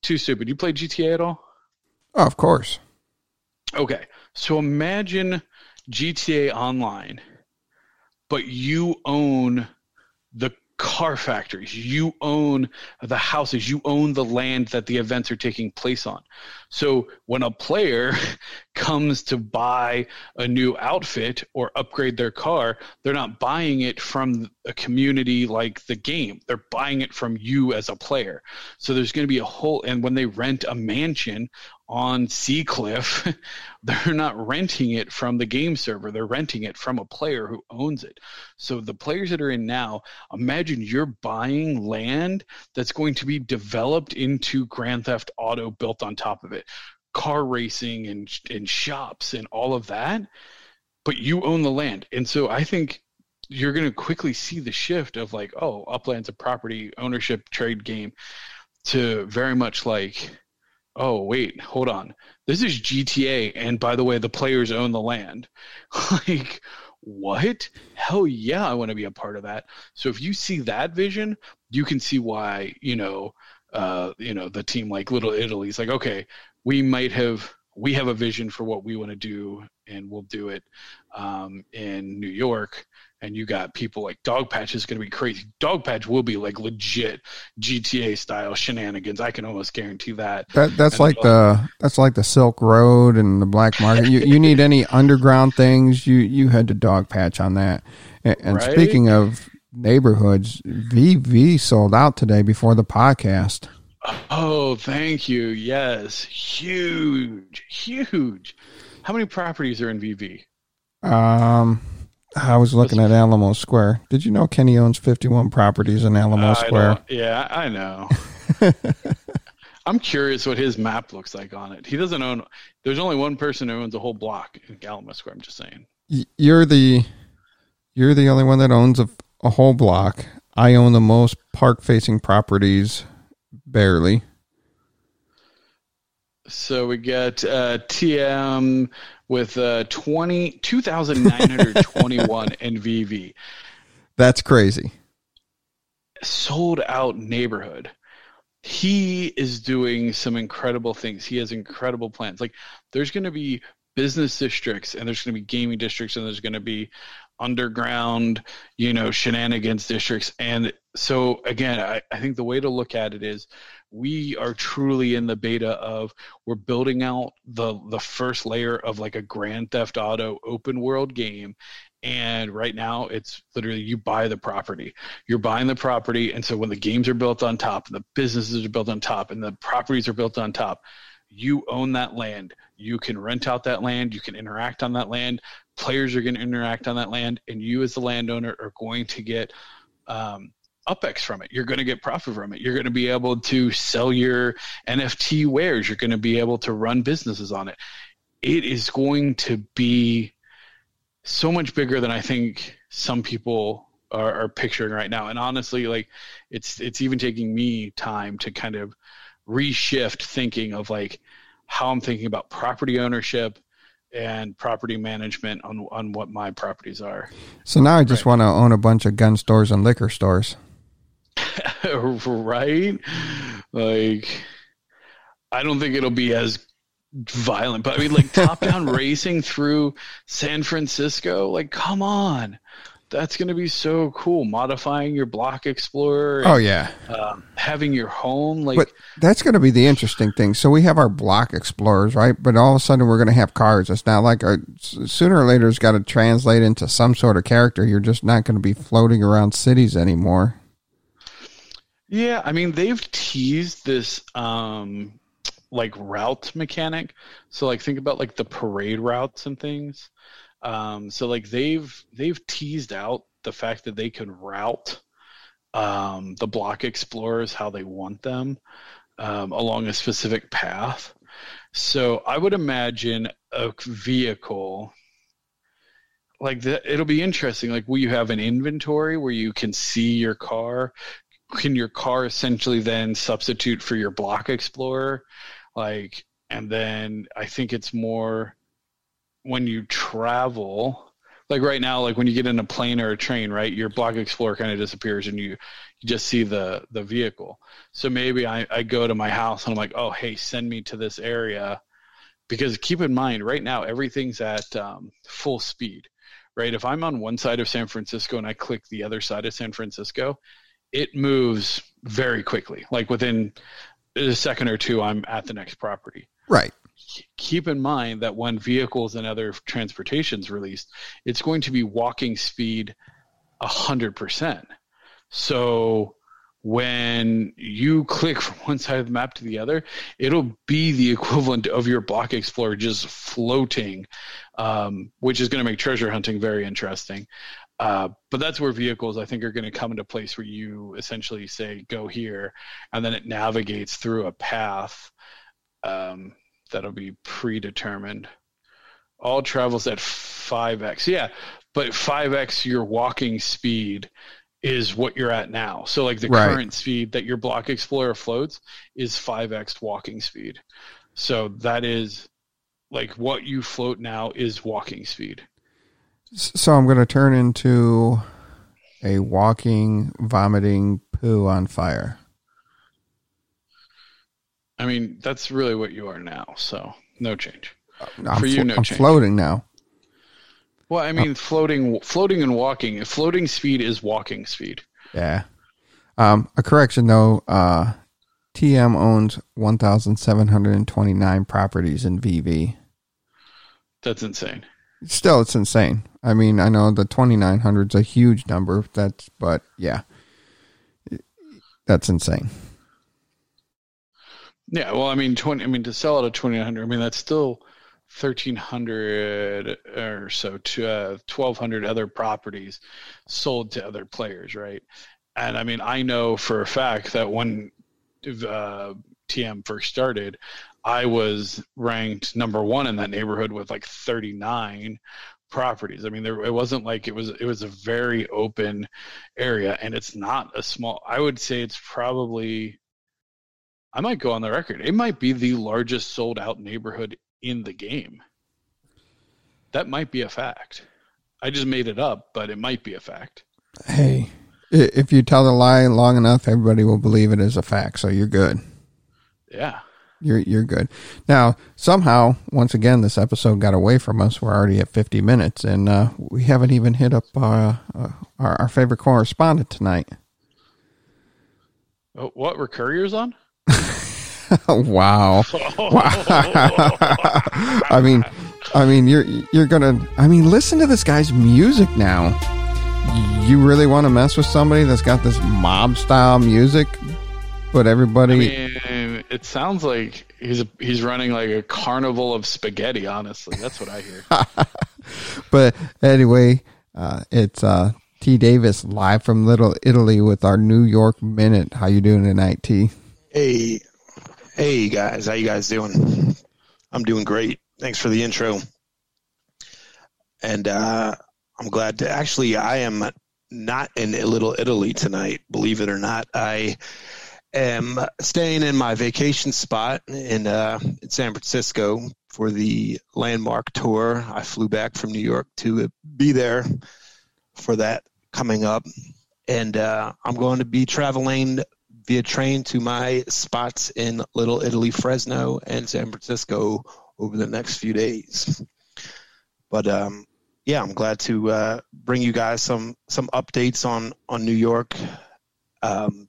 too stupid. You play GTA at all? Oh, of course. Okay, so imagine GTA Online, but you own the car factories. You own the houses. You own the land that the events are taking place on. So when a player comes to buy a new outfit or upgrade their car, they're not buying it from a community like the game. They're buying it from you as a player. So there's going to be a whole, and when they rent a mansion on Seacliff, they're not renting it from the game server. They're renting it from a player who owns it. So the players that are in now, imagine you're buying land that's going to be developed into Grand Theft Auto built on top of it, car racing and and shops and all of that. But you own the land, and so I think you're going to quickly see the shift of like, oh, Upland's a property ownership trade game to very much like oh wait hold on. This is gta and by the way the players own the land. Like what? Hell yeah i want to be a part of that. So if you see that vision you can see why you know uh you know the team like little italy's like okay we might have we have a vision for what we want to do and we'll do it um, in new york and you got people like Dogpatch is going to be crazy. Dogpatch will be like legit GTA style shenanigans. I can almost guarantee that. That that's like the that's like the Silk Road and the black market. You you need any underground things, you you head to Dogpatch on that. And, and Right? speaking of neighborhoods, VV sold out today before the podcast. Oh, thank you. Yes, huge, huge. How many properties are in VV? Um, I was looking at Alamo Square. Did you know Kenny owns 51 properties in Alamo I Square? yeah, I know. I'm curious what his map looks like on it. He doesn't own. There's only one person who owns a whole block in Alamo Square. I'm just saying. You're the you're the only one that owns a, a whole block. I own the most park facing properties, barely. So we get uh, TM with uh, 20, 2,921 in VV. That's crazy. Sold out neighborhood. He is doing some incredible things. He has incredible plans. Like there's going to be business districts and there's going to be gaming districts and there's going to be underground, you know, shenanigans districts. And so again, I, I think the way to look at it is we are truly in the beta of we're building out the the first layer of like a grand theft auto open world game. And right now it's literally you buy the property. You're buying the property and so when the games are built on top the businesses are built on top and the properties are built on top you own that land. You can rent out that land. You can interact on that land. Players are going to interact on that land and you as the landowner are going to get um, UpX from it. You're going to get profit from it. You're going to be able to sell your nft wares. You're going to be able to run businesses on it. It is going to be so much bigger than i think some people are, are picturing right now. And honestly like it's it's even taking me time to kind of reshift thinking of like how i'm thinking about property ownership and property management on on what my properties are. So now I just want to own a bunch of gun stores and liquor stores. right? Like, I don't think it'll be as violent, but I mean, like top down racing through San Francisco. Like, come on, that's going to be so cool. Modifying your block explorer, Oh yeah. um, having your home, like. But that's going to be the interesting thing. So we have our block explorers, right? But all of a sudden we're going to have cars. It's not like a, sooner or later it's got to translate into some sort of character. You're just not going to be floating around cities anymore. Yeah, I mean they've teased this um like route mechanic. So like think about like the parade routes and things. Um so like they've they've teased out the fact that they can route um the block explorers how they want them um along a specific path. So I would imagine a vehicle like that it'll be interesting like will you have an inventory where you can see your car can your car essentially then substitute for your block explorer? Like and then i think it's more when you travel like right now like when you get in a plane or a train right your block explorer kind of disappears and you you just see the the vehicle. So maybe i i go to my house and i'm like oh hey send me to this area. Because keep in mind right now everything's at um, full speed right? If i'm on one side of san francisco and i click the other side of san francisco it moves very quickly. Like within a second or two, I'm at the next property. Right. Keep in mind that when vehicles and other transportations released, it's going to be walking speed a hundred percent. So when you click from one side of the map to the other, it'll be the equivalent of your block explorer just floating, um, which is going to make treasure hunting very interesting. Uh, but that's where vehicles I think are going to come into place where you essentially say go here, and then it navigates through a path um, that'll be predetermined. All travels at five x. Yeah, but five x your walking speed is what you're at now. So like the Right. current speed that your block explorer floats is five x walking speed. So that is like what you float now is walking speed. So I'm going to turn into a walking, vomiting poo on fire. I mean, that's really what you are now. So no change. I'm, For you, flo- no I'm change. floating now. Well, I mean, floating, floating, and walking. Floating speed is walking speed. Yeah. Um, a correction though. Uh, TM owns 1,729 properties in VV. That's insane. Still, it's insane. I mean, I know the 2,900 is a huge number. That's, but yeah, that's insane. Yeah, well, I mean, 20. I mean, to sell it at 2,900. I mean, that's still 1,300 or so to uh, 1,200 other properties sold to other players, right? And I mean, I know for a fact that when uh, TM first started, I was ranked number one in that neighborhood with like 39 properties. I mean, there it wasn't like it was it was a very open area, and it's not a small. I would say it's probably. I might go on the record. It might be the largest sold out neighborhood in the game. That might be a fact. I just made it up, but it might be a fact. Hey, if you tell the lie long enough, everybody will believe it is a fact. So you're good. Yeah. You're you're good. Now, somehow, once again, this episode got away from us. We're already at 50 minutes, and uh, we haven't even hit up uh, uh, our, our, favorite correspondent tonight. Oh, what were couriers on? wow. wow. I mean, I mean, you're you're gonna. I mean, listen to this guy's music now you really want to mess with somebody that's got this mob style music, but everybody. I mean, it sounds like he's he's running like a carnival of spaghetti. Honestly, that's what I hear. but anyway, uh, it's uh, T. Davis live from Little Italy with our New York Minute. How you doing tonight, T? Hey, hey guys, how you guys doing? I'm doing great. Thanks for the intro. And uh, I'm glad to actually. I am not in Little Italy tonight. Believe it or not, I am staying in my vacation spot in uh, in San Francisco for the landmark tour. I flew back from New York to be there for that coming up, and uh, I'm going to be traveling via train to my spots in Little Italy, Fresno, and San Francisco over the next few days. But um, yeah, I'm glad to uh, bring you guys some some updates on on New York. Um,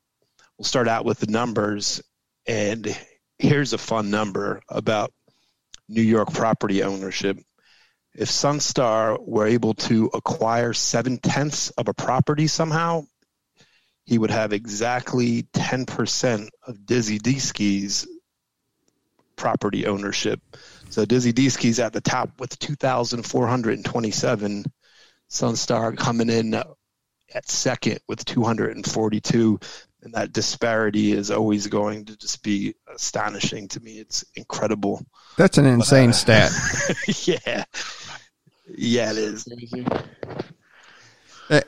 we'll start out with the numbers, and here's a fun number about New York property ownership. If Sunstar were able to acquire seven tenths of a property somehow, he would have exactly 10% of Dizzy D-Ski's property ownership. So Dizzy Deeski's at the top with 2,427. Sunstar coming in at second with 242. And that disparity is always going to just be astonishing to me. It's incredible. That's an insane but, uh, stat. yeah. Yeah, it is.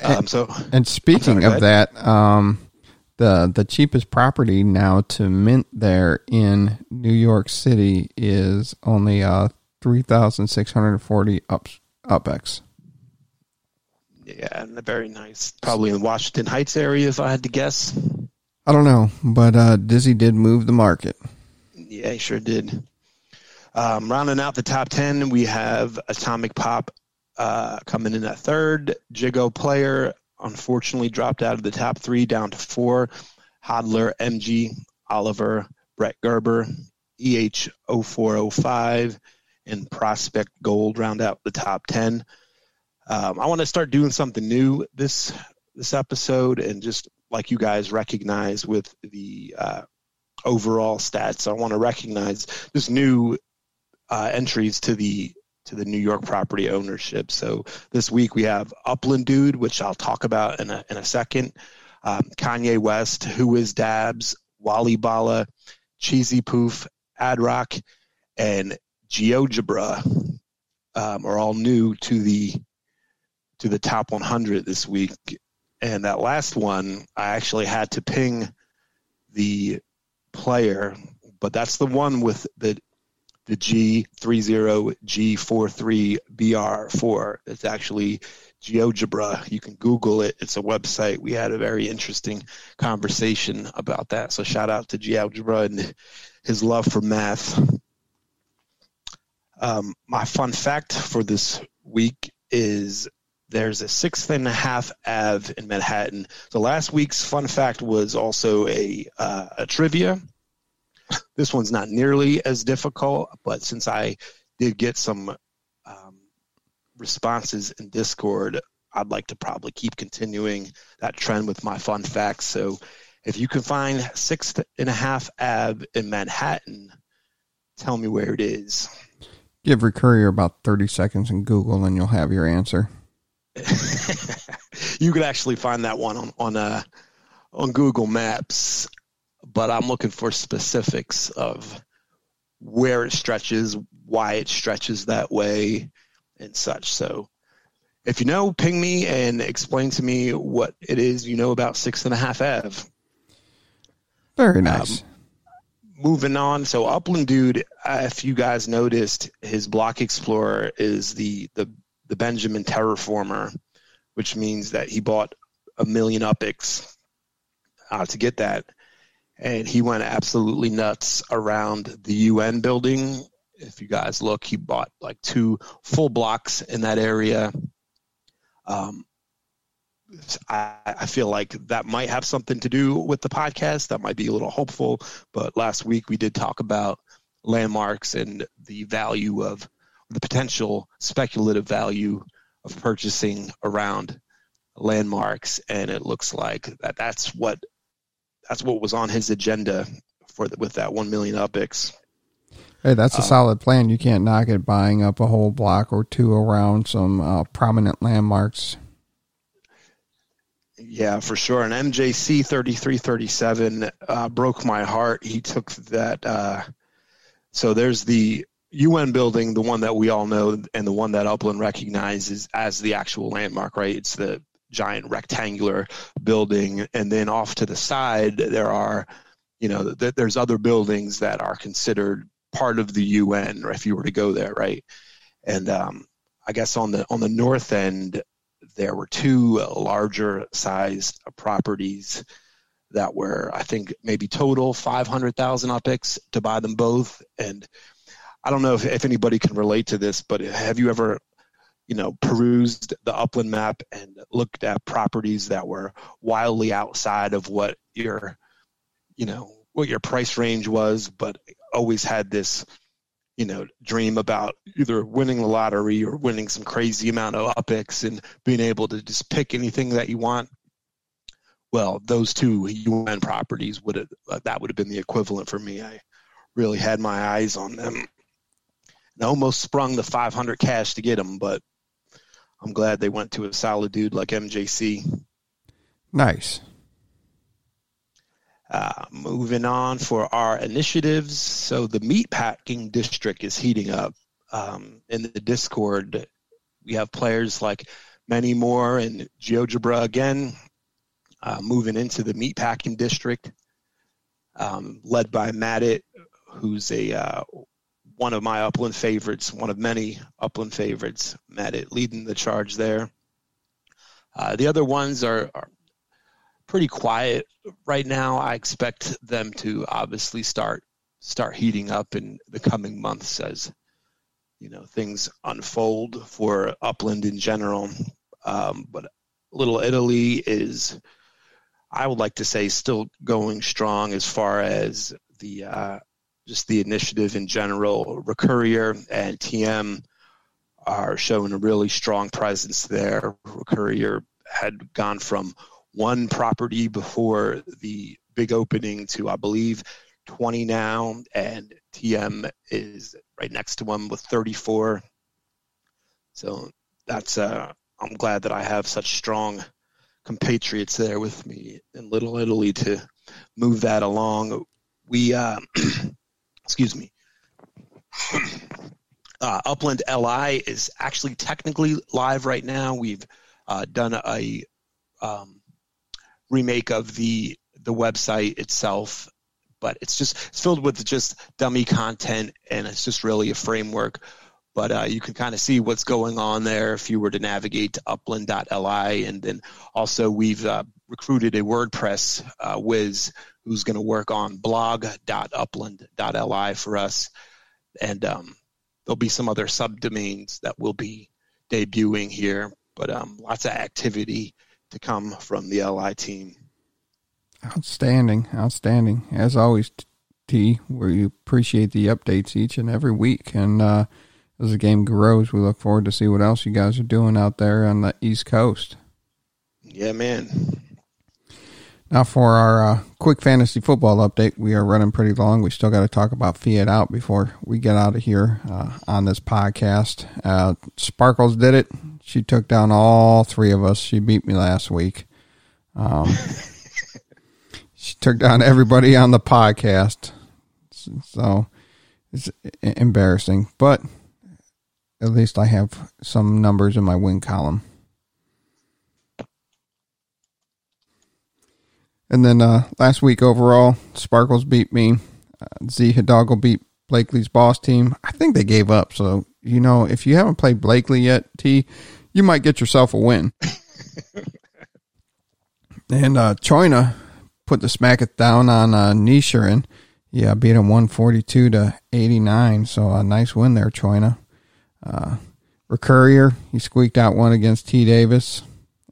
Um, so, and speaking sorry, of that, um, the the cheapest property now to mint there in New York City is only uh three thousand six hundred forty up UpX. Yeah, and a very nice. Probably in Washington Heights area, if I had to guess. I don't know, but uh, Dizzy did move the market. Yeah, he sure did. Um, rounding out the top ten, we have Atomic Pop uh, coming in at third. Jigo Player unfortunately dropped out of the top three down to four. Hodler, MG, Oliver, Brett Gerber, EH0405, and Prospect Gold round out the top 10. Um, I want to start doing something new this this episode, and just like you guys recognize with the uh, overall stats, I want to recognize just new uh, entries to the to the New York property ownership. So this week we have Upland Dude, which I'll talk about in a, in a second. Um, Kanye West, Who is Dabs, Wally Bala, Cheesy Poof, Adrock, and GeoGebra um, are all new to the to the top 100 this week. And that last one, I actually had to ping the player, but that's the one with the the G30G43BR4. It's actually GeoGebra. You can Google it. It's a website. We had a very interesting conversation about that. So shout out to GeoGebra and his love for math. Um, my fun fact for this week is there's a sixth and a half Ave in Manhattan. So last week's fun fact was also a uh, a trivia. This one's not nearly as difficult, but since I did get some um, responses in Discord, I'd like to probably keep continuing that trend with my fun facts. So if you can find sixth and a half Ave in Manhattan, tell me where it is. Give Recurrier about 30 seconds in Google and you'll have your answer. you could actually find that one on on uh, on Google Maps, but I'm looking for specifics of where it stretches, why it stretches that way, and such. So, if you know, ping me and explain to me what it is you know about Six and a Half Ave. Very nice. Um, moving on, so Upland Dude, if you guys noticed, his Block Explorer is the the the Benjamin Terraformer, which means that he bought a million UpX uh, to get that. And he went absolutely nuts around the UN building. If you guys look, he bought like two full blocks in that area. Um, I, I, feel like that might have something to do with the podcast. That might be a little hopeful. But last week we did talk about landmarks and the value of the potential speculative value of purchasing around landmarks, and it looks like that that's what that's what was on his agenda for the, with that one million UpX. Hey, that's a um, solid plan. You can't knock it buying up a whole block or two around some uh, prominent landmarks. Yeah, for sure. And MJC 3337 uh, broke my heart. He took that. Uh, so there's the UN building, the one that we all know, and the one that Upland recognizes as the actual landmark, right? It's the giant rectangular building, and then off to the side there are, you know, th- there's other buildings that are considered part of the UN, or if you were to go there, right? And um, I guess on the on the north end there were two larger sized properties that were, I think, maybe total 500,000 UpX to buy them both, and I don't know if, if anybody can relate to this, but have you ever, you know, perused the upland map and looked at properties that were wildly outside of what your, you know, what your price range was, but always had this, you know, dream about either winning the lottery or winning some crazy amount of UpX and being able to just pick anything that you want well, those two UN properties would have that would have been the equivalent for me. I really had my eyes on them and almost sprung the 500 cash to get him, but I'm glad they went to a solid dude like MJC. Nice. Uh, moving on for our initiatives. So the meatpacking district is heating up. Um, in the Discord, we have players like many more and GeoGebra again uh, moving into the meatpacking district, um, led by Maddit, who's a uh, one of my upland favorites, one of many upland favorites, Matt leading the charge there. Uh, the other ones are, are, pretty quiet right now. I expect them to obviously start start heating up in the coming months as you know things unfold for upland in general. Um, but Little Italy is, I would like to say, still going strong as far as the uh, just the initiative in general. Recurrier and TM are showing a really strong presence there. Recurrier had gone from one property before the big opening to, I believe, 20 now, and TM is right next to him with 34. So that's uh, I'm glad that I have such strong compatriots there with me in Little Italy to move that along. We uh, excuse me. Uh, Upland LI is actually technically live right now. We've uh, done a um, remake of the the website itself, but it's just it's filled with just dummy content, and it's just really a framework. But uh, you can kind of see what's going on there if you were to navigate to upland.li, and then also we've uh, recruited a WordPress uh, whiz who's going to work on blog.upland.li for us. And um, there'll be some other subdomains that we'll be debuting here, but um, lots of activity to come from the LI team. Outstanding, outstanding. As always, T, we appreciate the updates each and every week. And uh, as the game grows, we look forward to see what else you guys are doing out there on the East Coast. Yeah, man. Now, for our uh, quick fantasy football update, we are running pretty long. We still got to talk about Fiat out before we get out of here uh, on this podcast. Uh, Sparkles did it. She took down all three of us. She beat me last week. Um, she took down everybody on the podcast. So it's embarrassing, but at least I have some numbers in my win column. And then uh, last week overall, Sparkles beat me. Uh, Z Hidalgo beat Blakely's boss team. I think they gave up. So, you know, if you haven't played Blakely yet, T, you might get yourself a win. and uh, Choina put the smack it down on uh, Nishirin. Yeah, beat him 142 to 89. So a nice win there, Choina. Uh, Recurrier, he squeaked out one against T Davis.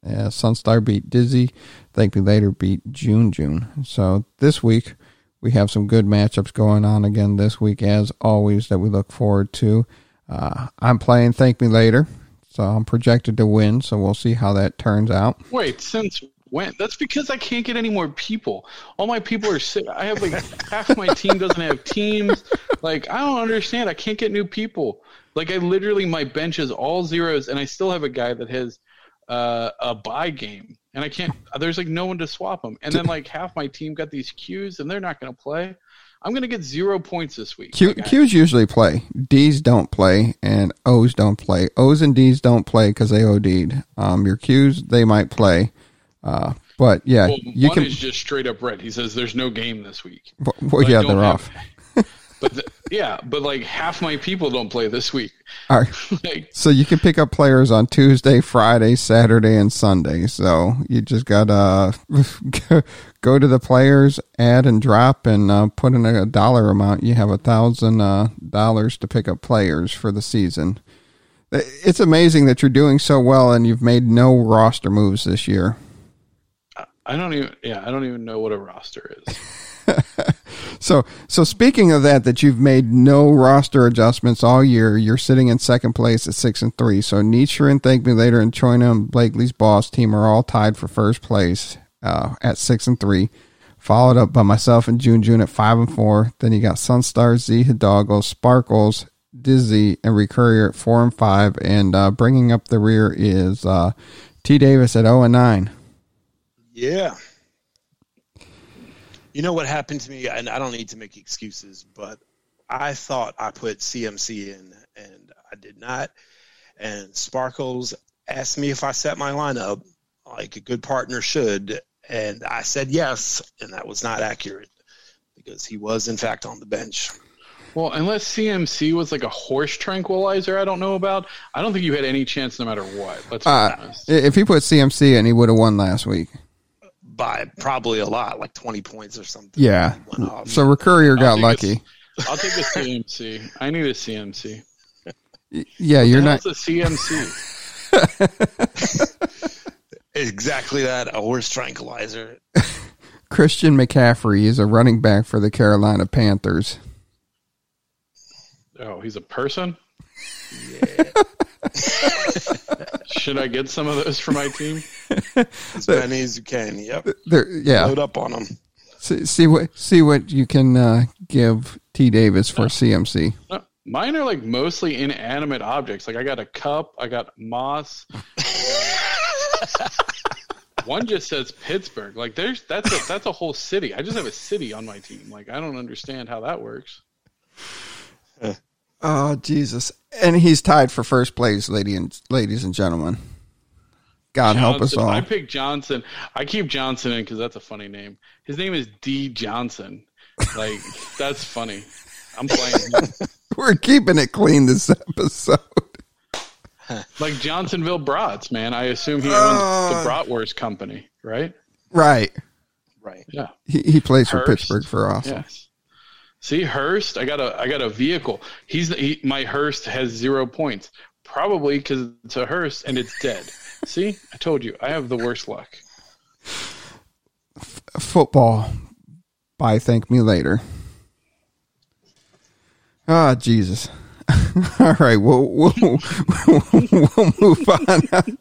Uh, Sunstar beat Dizzy. Thank Me Later beat June June. So this week we have some good matchups going on again this week, as always, that we look forward to. Uh, I'm playing Thank Me Later, so I'm projected to win. So we'll see how that turns out. Wait, since when? That's because I can't get any more people. All my people are sick. I have like half my team doesn't have teams. Like I don't understand. I can't get new people. Like I literally my bench is all zeros, and I still have a guy that has uh, a buy game, and I can't. There's like no one to swap them, and then like half my team got these Qs, and they're not going to play. I'm going to get zero points this week. Q, Qs usually play. Ds don't play, and Os don't play. Os and Ds don't play because they OD'd. Um, your Qs they might play, uh, but yeah, well, you one can. is just straight up red. He says there's no game this week. Well, well yeah, they're have- off. But the, yeah, but like half my people don't play this week. All right. like, So you can pick up players on Tuesday, Friday, Saturday, and Sunday. So you just gotta go to the players, add and drop, and uh, put in a dollar amount. You have a thousand uh, dollars to pick up players for the season. It's amazing that you're doing so well, and you've made no roster moves this year. I don't even. Yeah, I don't even know what a roster is. So, so speaking of that, that you've made no roster adjustments all year, you're sitting in second place at six and three. So, Nietzsche and Thank Me Later and Choina and Blakely's boss team are all tied for first place uh, at six and three. Followed up by myself and June June at five and four. Then you got Sunstar, Z Hidalgo, Sparkles, Dizzy, and Recurrier at four and five. And uh, bringing up the rear is uh, T Davis at zero and nine. Yeah. You know what happened to me, and I don't need to make excuses, but I thought I put CMC in, and I did not. And Sparkles asked me if I set my lineup like a good partner should, and I said yes, and that was not accurate because he was in fact on the bench. Well, unless CMC was like a horse tranquilizer, I don't know about. I don't think you had any chance, no matter what. Let's be Uh, honest. if he put CMC in, he would have won last week. By probably a lot, like twenty points or something. Yeah. Off. So Recurrier got think lucky. it's- I'll take a CMC. I need a CMC. Yeah, you're not. What's a CMC? exactly that, a horse tranquilizer. Christian McCaffrey is a running back for the Carolina Panthers. Oh, he's a person. Yeah. Should I get some of those for my team? as many as you can. Yep. There, yeah. Load up on them. See, see what see what you can uh, give T Davis for CMC. No, mine are like mostly inanimate objects. Like I got a cup, I got moss. One just says Pittsburgh. Like there's that's a that's a whole city. I just have a city on my team. Like I don't understand how that works. Oh Jesus! And he's tied for first place, lady and ladies and gentlemen. God help us all. I pick Johnson. I keep Johnson in because that's a funny name. His name is D Johnson. Like that's funny. I'm playing. We're keeping it clean this episode. like Johnsonville Brats, man. I assume he owns Uh. the Bratwurst company, right? Right. Right. Yeah. He, he plays for Pittsburgh for awesome. Yes. See Hurst, I got a I got a vehicle. He's he, my Hurst has zero points. Probably because it's a hearse and it's dead. See, I told you, I have the worst luck. Football by Thank Me Later. Ah, Jesus. All right, we'll, we'll, we'll move on.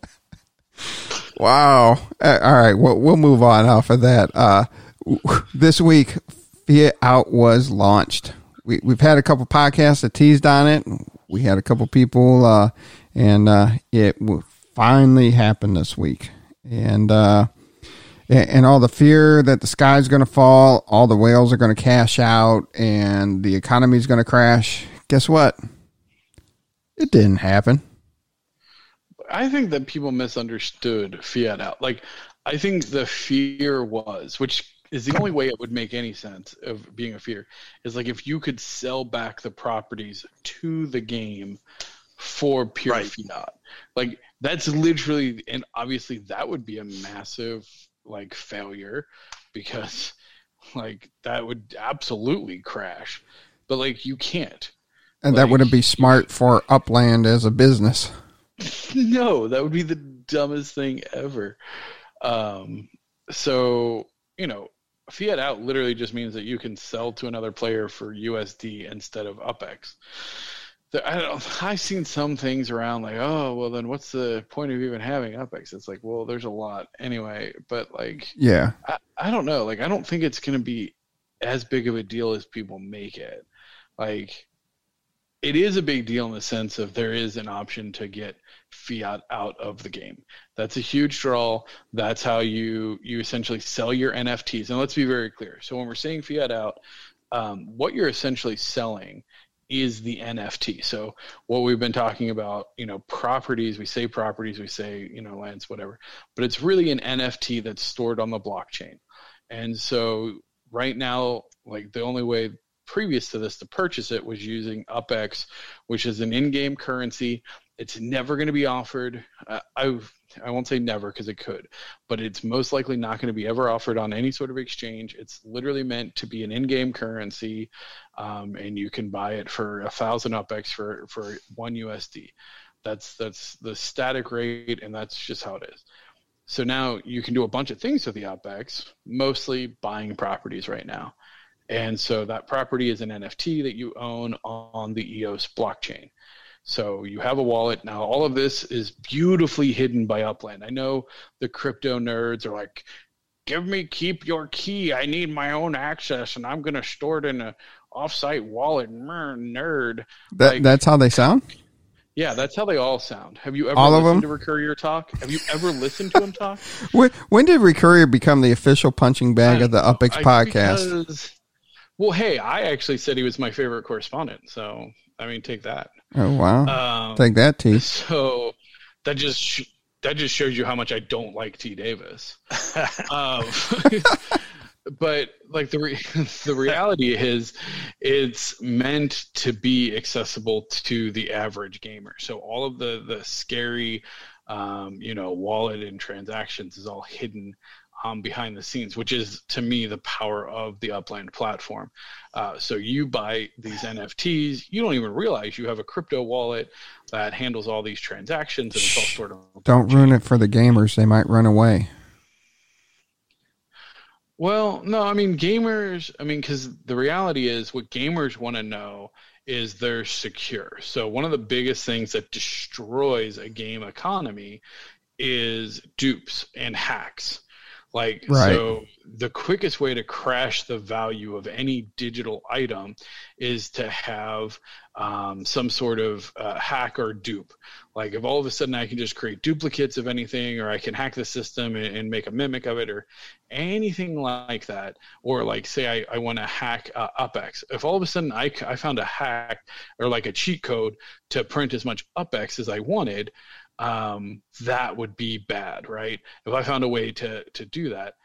wow. Uh, All right, we'll, we'll move on off of that. Uh, this week, Fiat Out was launched. We, we've had a couple podcasts that teased on it. We had a couple people, uh, and uh, it finally happened this week. And uh, and all the fear that the sky's going to fall, all the whales are going to cash out, and the economy's going to crash. Guess what? It didn't happen. I think that people misunderstood fiat out. Like, I think the fear was, which is the only way it would make any sense of being a fear, is like if you could sell back the properties to the game for pure Right. fiat. Like that's literally, and obviously that would be a massive like failure because like that would absolutely crash. But like you can't. And that wouldn't be smart for Upland as a business. no, that would be the dumbest thing ever. Um, so you know, fiat out literally just means that you can sell to another player for USD instead of UpX. The- I don't. I've seen some things around like, oh, well, then what's the point of even having UpX? It's like, well, there's a lot anyway, but like, Yeah. I, I don't know. Like, I don't think it's going to be as big of a deal as people make it. Like, it is a big deal in the sense of there is an option to get fiat out of the game. That's a huge draw. That's how you you essentially sell your NFTs. And let's be very clear. So when we're saying fiat out, um, what you're essentially selling is the NFT. So what we've been talking about, you know, properties, we say properties, we say, you know, lands, whatever, but it's really an NFT that's stored on the blockchain. And so right now, like the only way previous to this to purchase it was using UpX, which is an in-game currency. It's never going to be offered. I I won't say never because it could, but it's most likely not going to be ever offered on any sort of exchange. It's literally meant to be an in-game currency, um, and you can buy it for a thousand UpX for for one USD. That's that's the static rate, and that's just how it is. So now you can do a bunch of things with the UpX, mostly buying properties right now. And so that property is an NFT that you own on the EOS blockchain. So you have a wallet. Now, all of this is beautifully hidden by Upland. I know the crypto nerds are like, give me, keep your key. I need my own access and I'm going to store it in a offsite wallet. Nerd. That Like- that's how they sound? Yeah, that's how they all sound. Have you ever All of listened them? to Recurrier talk? Have you ever listened to him talk? When, when did Recurrier become the official punching bag I of the. UpX I- podcast? because- well, hey, I actually said he was my favorite correspondent. So, I mean, take that. Oh wow. Um, Take that, T. so that just sh- that just shows you how much I don't like T Davis. um, but like the re- the reality is, it's meant to be accessible to the average gamer. So all of the the scary, um, you know, wallet and transactions is all hidden. Um, behind the scenes, which is to me the power of the Upland platform. Uh, so you buy these NFTs, you don't even realize you have a crypto wallet that handles all these transactions and it's all stored of Don't ruin it for the gamers. They might run away. Well, no, I mean gamers. I mean, because the reality is, what gamers want to know is they're secure. So one of the biggest things that destroys a game economy is dupes and hacks. Like Right. so the quickest way to crash the value of any digital item is to have um, some sort of uh, hack or dupe. Like if all of a sudden I can just create duplicates of anything, or I can hack the system and, and make a mimic of it, or anything like that, or like say I, I want to hack uh, UpX. If all of a sudden I found a hack or like a cheat code to print as much UpX as I wanted, um, that would be bad, right? If I found a way to to do that,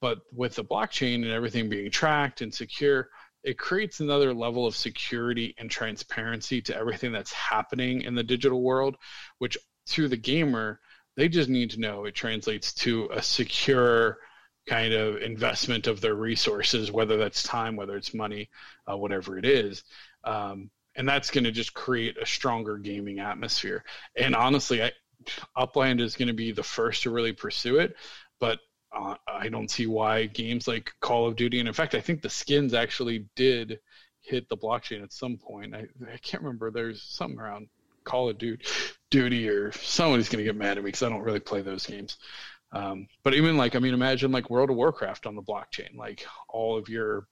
but with the blockchain and everything being tracked and secure, it creates another level of security and transparency to everything that's happening in the digital world, which to the gamer, they just need to know it translates to a secure kind of investment of their resources, whether that's time, whether it's money, uh, whatever it is. Um, and that's going to just create a stronger gaming atmosphere. And honestly, I, Upland is going to be the first to really pursue it, but uh, I don't see why games like Call of Duty, and in fact, I think the skins actually did hit the blockchain at some point. I, I can't remember. There's something around Call of Duty, Duty or somebody's going to get mad at me because I don't really play those games. Um, but even like, I mean, imagine like World of Warcraft on the blockchain, like all of your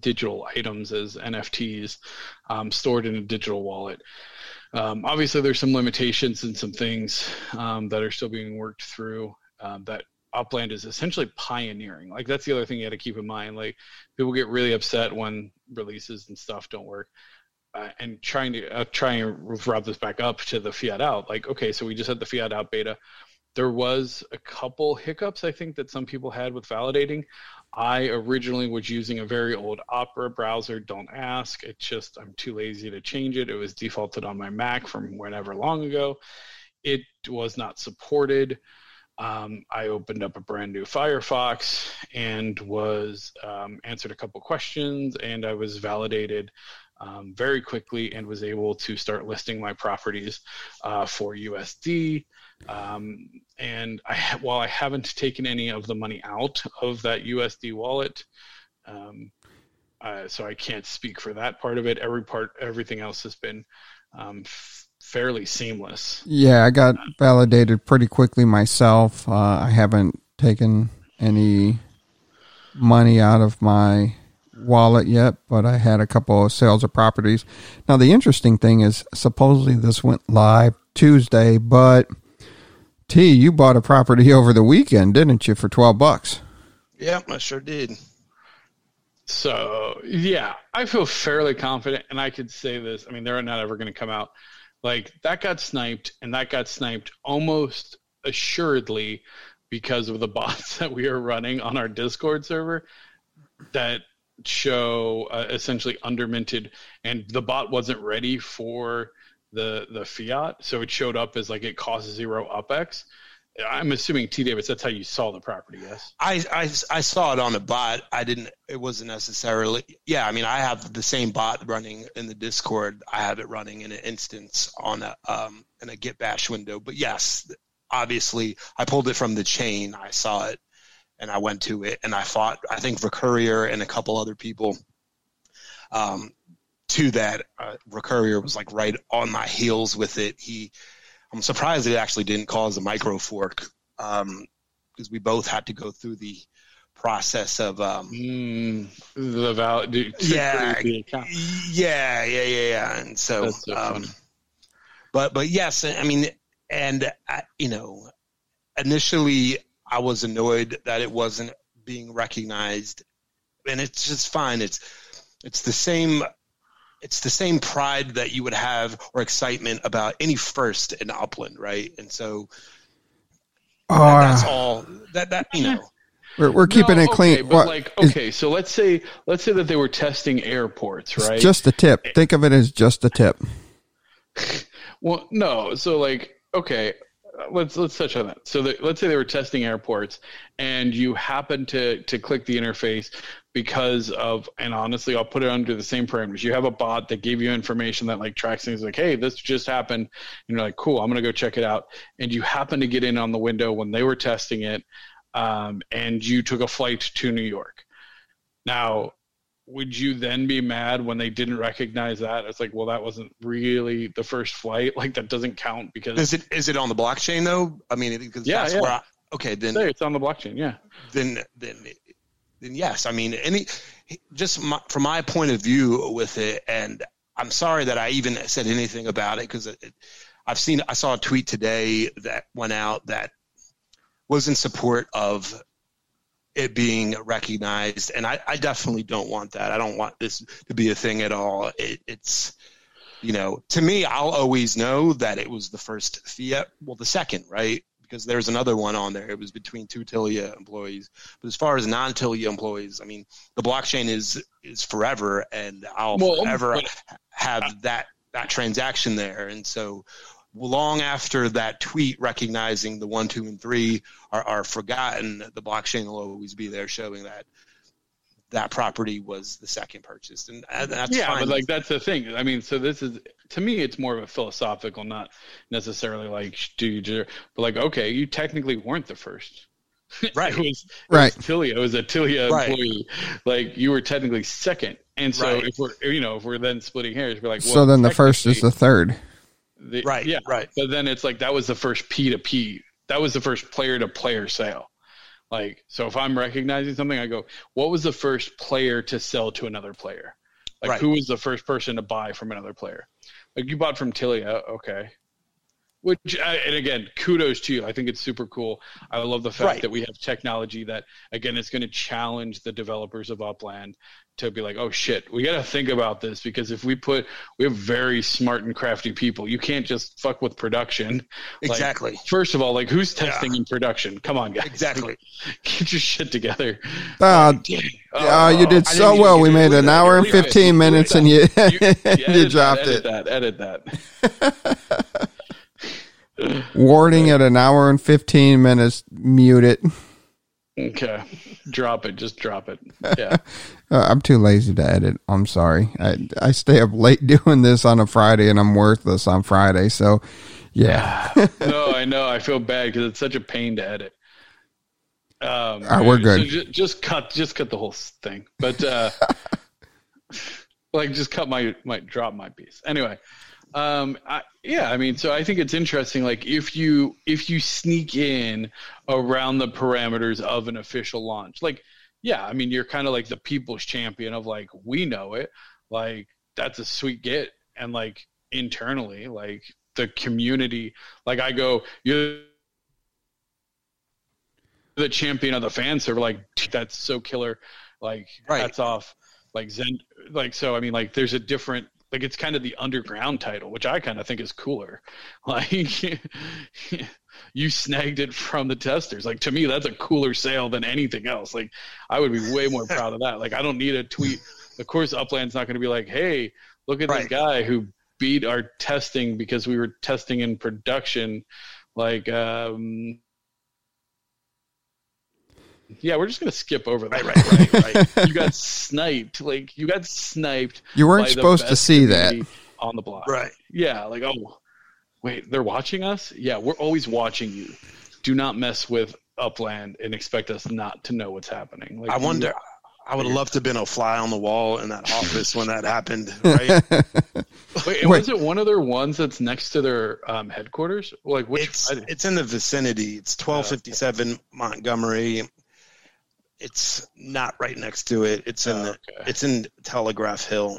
digital items as NFTs um, stored in a digital wallet. Um, obviously, there's some limitations and some things um, that are still being worked through um, that Upland is essentially pioneering. Like that's the other thing you got to keep in mind. Like people get really upset when releases and stuff don't work. Uh, and trying to uh, try and wrap this back up to the fiat out. Like, okay, so we just had the fiat out beta. There was a couple hiccups I think that some people had with validating. I originally was using a very old Opera browser. Don't ask. It's just I'm too lazy to change it. It was defaulted on my Mac from whenever long ago. It was not supported. Um, I opened up a brand new Firefox and was um, answered a couple questions, and I was validated um, very quickly and was able to start listing my properties uh, for USD. Um, and I, while I haven't taken any of the money out of that USD wallet, um, uh, so I can't speak for that part of it. Every part, everything else has been um, f- fairly seamless. Yeah, I got validated pretty quickly myself. Uh, I haven't taken any money out of my wallet yet, but I had a couple of sales of properties. Now, the interesting thing is, supposedly this went live Tuesday, but T, you bought a property over the weekend, didn't you, for 12 bucks? Yeah, I sure did. So, yeah, I feel fairly confident, and I could say this. I mean, they're not ever going to come out. Like, that got sniped, and that got sniped almost assuredly because of the bots that we are running on our Discord server. That show uh, essentially underminted, and the bot wasn't ready for the the fiat, so it showed up as like it costs zero upx. I'm assuming T Davis, that's how you saw the property, yes? I, I, I saw it on a bot. I didn't. It wasn't necessarily. Yeah, I mean, I have the same bot running in the Discord. I have it running in an instance on a um in a Git Bash window. But yes, obviously, I pulled it from the chain. I saw it and I went to it and I fought, I think, Recurrier and a couple other people um, to that. Uh, Recurrier was like right on my heels with it. He, I'm surprised it actually didn't cause a micro fork because um, we both had to go through the process of um, mm, the valid yeah, yeah, yeah, yeah, yeah, and so, so um, but but yes, I mean, and I, you know, initially I was annoyed that it wasn't being recognized, and it's just fine. It's it's the same. It's the same pride that you would have or excitement about any first in Upland, right? And so uh, that, that's all. That that you know. We're, we're keeping no, it clean. Okay, but like, okay, so let's say let's say that they were testing airports, right? just a tip. Think of it as just a tip. well, no. So like, okay, let's let's touch on that. So the, let's say they were testing airports, and you happen to to click the interface because of, and honestly, I'll put it under the same parameters. You have a bot that gave you information that like tracks things like, hey, this just happened. And you're like, cool, I'm gonna go check it out. And you happen to get in on the window when they were testing it, um, and you took a flight to New York. Now, would you then be mad when they didn't recognize that? It's like, well, that wasn't really the first flight. Like that doesn't count because is it is it on the blockchain though? I mean, because yeah, that's yeah. where I, okay, then Say it's on the blockchain. Yeah. Then then then yes. I mean, any just my, from my point of view with it, and I'm sorry that I even said anything about it because I've seen I saw a tweet today that went out that was in support of it being recognized. And I, I, definitely don't want that. I don't want this to be a thing at all. It, it's, you know, to me, I'll always know that it was the first fiat, well, the second, right? Because there's another one on there. It was between two Tilia employees. But as far as non Tilia employees, I mean, the blockchain is is forever, and I'll well, forever have that that transaction there. And so, long after that tweet recognizing the one, two, and three are, are forgotten, the blockchain will always be there showing that that property was the second purchase, and that's yeah, fine. but like that's the thing. I mean, so this is to me, it's more of a philosophical, not necessarily like do you, do- but like okay, you technically weren't the first. right, It was, it Right. was Tilia. It was a Tilia Right. employee. Like you were technically second, and so Right. if we're you know if we're then splitting hairs, we're like, well, so then the first is the third. the- Right, yeah, right. But then it's like that was the first P to P. That was the first player to player sale. Like, so if I'm recognizing something, I go, what was the first player to sell to another player? Like, Right. who was the first person to buy from another player? Like, you bought from Tilia, uh, okay. Which, I- and again, kudos to you. I think it's super cool. I love the fact Right. that we have technology that, again, it's going to challenge the developers of Upland to be like, oh shit, we got to think about this because if we put, we have very smart and crafty people. You can't just fuck with production. Like, exactly, First of all, like who's testing in production? Come on, guys. exactly. Get your shit together. Uh, Dang. uh, you did so well. We made an hour and 15 Leave minutes and you, You- yeah, you edit dropped that, it. Edit that. Edit that. Warning at an hour and 15 minutes. Mute it. Okay. Drop it. Just drop it. Yeah. Uh, I'm too lazy to edit. I'm sorry. I, I stay up late doing this on a Friday and I'm worthless on Friday. So, yeah. no, I know. I feel bad because it's such a pain to edit. Um, right, we're good. So just, just cut, just cut the whole thing. But uh, like, just cut my, my drop my piece. Anyway, um, I, yeah. I mean, so I think it's interesting. Like, if you if you sneak in around the parameters of an official launch, like, yeah, I mean, you're kind of like the people's champion of like, we know it. Like, that's a sweet get, and like internally, like the community like i go you're the champion of the fan server like that's so killer like Right. hats off like zen like so i mean like there's a different like it's kind of the underground title which i kind of think is cooler. Like you snagged it from the testers. Like to me that's a cooler sale than anything else. Like i would be way more proud of that. Like i don't need a tweet. Of course upland's not going to be like hey look at this guy who beat our testing because we were testing in production. Like um yeah we're just gonna skip over that Right, right, right, right. you got sniped like you got sniped You weren't supposed to see that. on the block Right. yeah like oh wait they're watching us yeah we're always watching you do not mess with upland and expect us not to know what's happening like I you- wonder. I would have loved to have been a fly on the wall in that office when that happened. Right? wait, Wait. was it one of their ones that's next to their um, headquarters like which it's it's in the vicinity. It's twelve fifty seven Montgomery. It's not right next to it. It's in Oh, the it's in Telegraph Hill.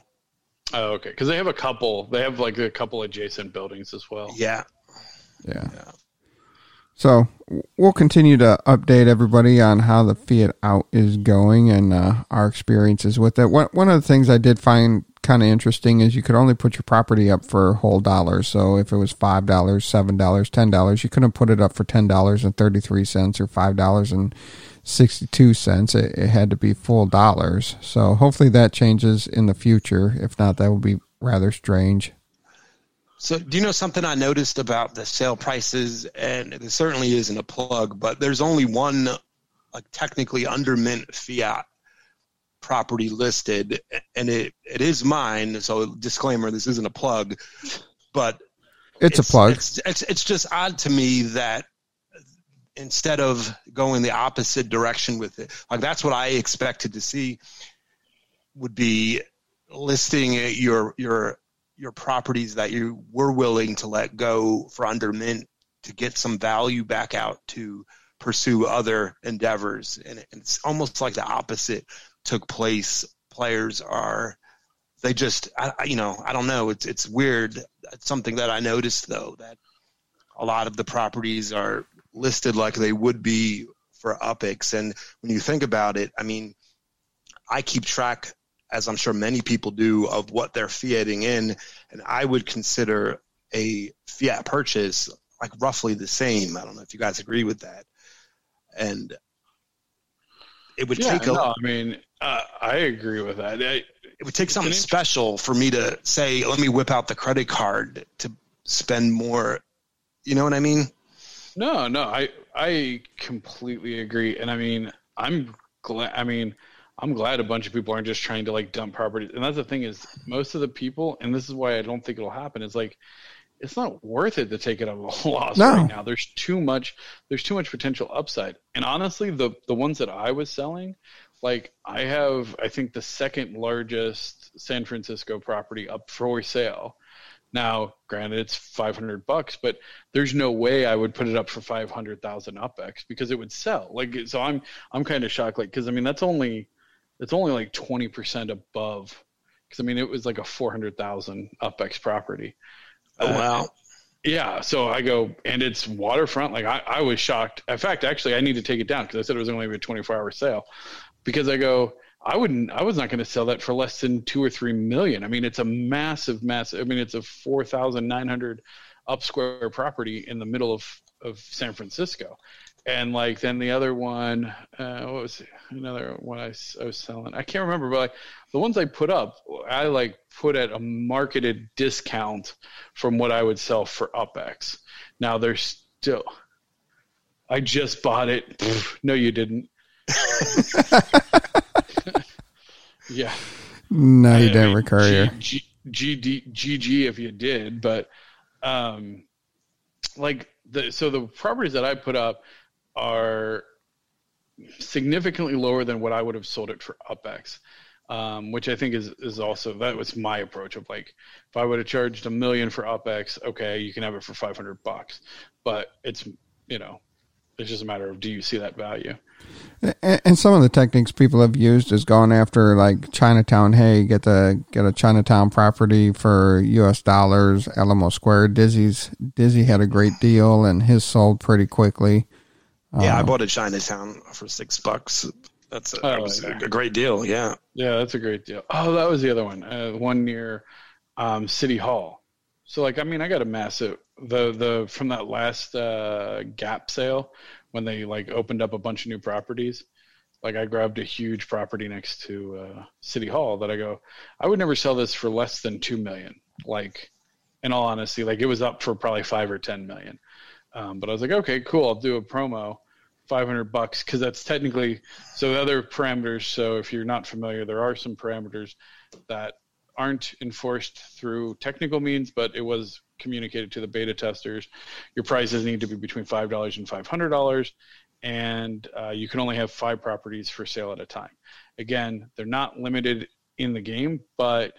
Oh, okay. Because they have a couple. They have like a couple adjacent buildings as well. Yeah. Yeah. Yeah. So we'll continue to update everybody on how the Fiat out is going and uh, our experiences with it. One one of the things I did find kind of interesting is you could only put your property up for whole dollars. So if it was five dollars, seven dollars, ten dollars, you couldn't put it up for ten dollars and thirty three cents or five dollars and sixty two cents. It, it had to be full dollars. So hopefully that changes in the future. If not, that would be rather strange. So, do you know something I noticed about the sale prices? And it certainly isn't a plug, but there's only one, like technically under mint fiat property listed, and it, it is mine. So, disclaimer: this isn't a plug, but It's, a plug. It's, it's it's just odd to me that instead of going the opposite direction with it, like that's what I expected to see, would be listing your your your properties that you were willing to let go for under mint to get some value back out to pursue other endeavors, and it's almost like the opposite took place. Players are they just I, you know I don't know. It's it's weird. It's something that I noticed though that a lot of the properties are listed like they would be for UPIX and when you think about it I mean I keep track as I'm sure many people do of what they're fiating in and I would consider a fiat purchase like roughly the same I don't know if you guys agree with that and it would Yeah, take a no, I mean, uh, I agree with that. I, it would take something special for me to say, let me whip out the credit card to spend more. You know what I mean? No, no, I I completely agree, and I mean, I'm glad. I mean, I'm glad a bunch of people aren't just trying to like dump properties. And that's the thing is most of the people, and this is why I don't think it'll happen, is like it's not worth it to take it at a loss No. right now. There's too much there's too much potential upside. And honestly, the the ones that I was selling, like I have I think the second largest San Francisco property up for sale. Now, granted, it's 500 bucks, but there's no way I would put it up for 500,000 UpX because it would sell. Like, so I'm, I'm kind of shocked. Like, cause I mean, that's only, it's only like 20% above. Cause I mean, it was like a 400,000 UpX property. Oh uh, wow. Yeah. So I go, and it's waterfront. Like I, I was shocked. In fact, actually, I need to take it down because I said it was only a 24 hour sale. Because I go, I wouldn't, I was not going to sell that for less than two or three million. I mean, it's a massive, massive. I mean, it's a 4,900 up square property in the middle of of San Francisco. And like then the other one, uh, what was it? another one I was selling? I can't remember, but like the ones I put up, I like put at a marketed discount from what I would sell for UpX. Now they're still. I just bought it. Pfft, no, you didn't. yeah. No, you I didn't mean, recur. G, G, GG if you did, but um, like the so the properties that I put up are significantly lower than what I would have sold it for UpX. Um, which I think is is also that was my approach of like if I would have charged a million for UpX, okay, you can have it for five hundred bucks, but it's you know it's just a matter of do you see that value? And, and some of the techniques people have used is going after like Chinatown. Hey, get the get a Chinatown property for U.S. dollars. Alamo Square. Dizzy's Dizzy had a great deal, and his sold pretty quickly. Yeah, I Um, bought a Chinatown for six bucks. That's a, Oh, that was yeah. a great deal. Yeah. Yeah, that's a great deal. Oh, that was the other one. Uh, one near um, City Hall. So like, I mean, I got a massive the the from that last uh, Gap sale when they like opened up a bunch of new properties. Like I grabbed a huge property next to uh, City Hall that I go, I would never sell this for less than two million. Like, in all honesty, like it was up for probably five or ten million. Um, but I was like, okay, cool. I'll do a promo, five hundred bucks, because that's technically so the other parameters. So if you're not familiar, there are some parameters that aren't enforced through technical means, but it was communicated to the beta testers. Your prices need to be between five dollars and five hundred dollars, and uh, you can only have five properties for sale at a time. Again, they're not limited in the game, but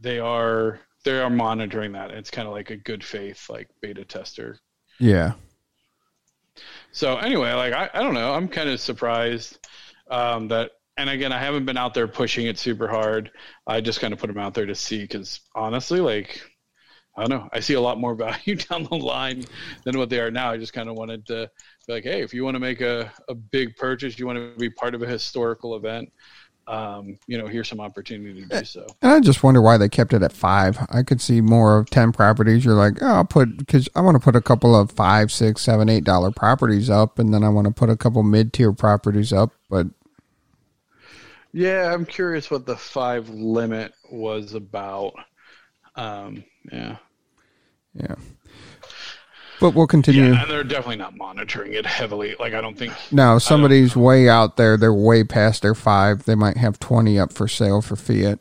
they are they are monitoring that. It's kind of like a good faith like beta tester Yeah. so anyway, like I, I don't know, I'm kind of surprised um, that. And again, I haven't been out there pushing it super hard. I just kind of put them out there to see because honestly, like I don't know, I see a lot more value down the line than what they are now. I just kind of wanted to be like, hey, if you want to make a, a big purchase, you want to be part of a historical event, um, you know, here's some opportunity to do so. And I just wonder why they kept it at five. I could see more of ten properties. You're like, oh, I'll put because I want to put a couple of five, six, seven, eight dollar properties up, and then I want to put a couple mid tier properties up. But Yeah, I'm curious what the five limit was about. Um, yeah. Yeah, but we'll continue. Yeah, and they're definitely not monitoring it heavily. Like I don't think. Now, somebody's way out there. They're way past their five. They might have twenty up for sale for Fiat.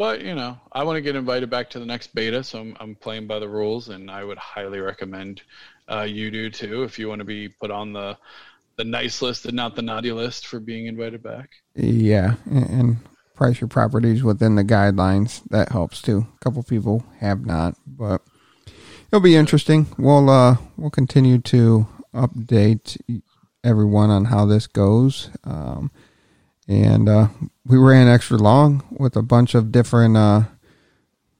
But you know, I want to get invited back to the next beta, so I'm, I'm playing by the rules, and I would highly recommend uh, you do too if you want to be put on the the nice list and not the naughty list for being invited back. Yeah, and price your properties within the guidelines. That helps too. A couple people have not, but it'll be interesting. We'll uh we'll continue to update everyone on how this goes. Um, and uh, we ran extra long with a bunch of different uh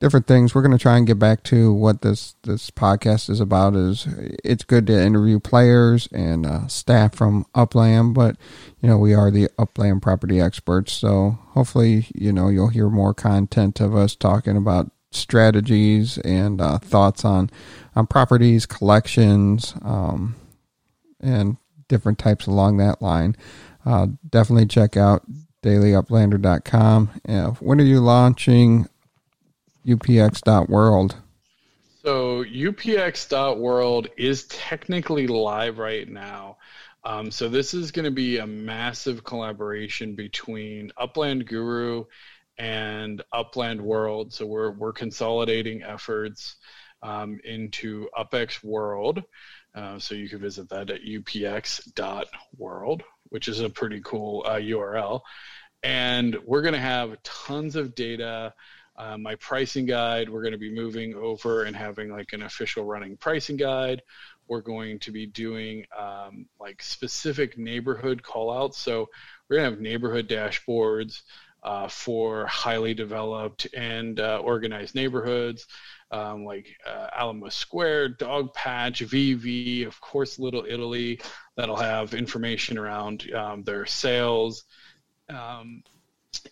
different things. We're going to try and get back to what this this podcast is about. Is it's good to interview players and uh, staff from Upland, but you know we are the Upland property experts, so hopefully you know you'll hear more content of us talking about strategies and uh, thoughts on on properties, collections, um, and different types along that line. Uh, definitely check out dailyuplander.com. Uh, when are you launching upx.world? So UPX.world is technically live right now. Um, so this is going to be a massive collaboration between Upland Guru and Upland World. So we're we're consolidating efforts um, into UpX World. Uh, so you can visit that at upx.world, which is a pretty cool uh, URL. And we're going to have tons of data. Uh, my pricing guide, we're going to be moving over and having like an official running pricing guide. We're going to be doing um, like specific neighborhood callouts. So we're going to have neighborhood dashboards uh, for highly developed and uh, organized neighborhoods um, like uh, Alamo Square, Dogpatch, VV, of course, Little Italy. That'll have information around um, their sales um,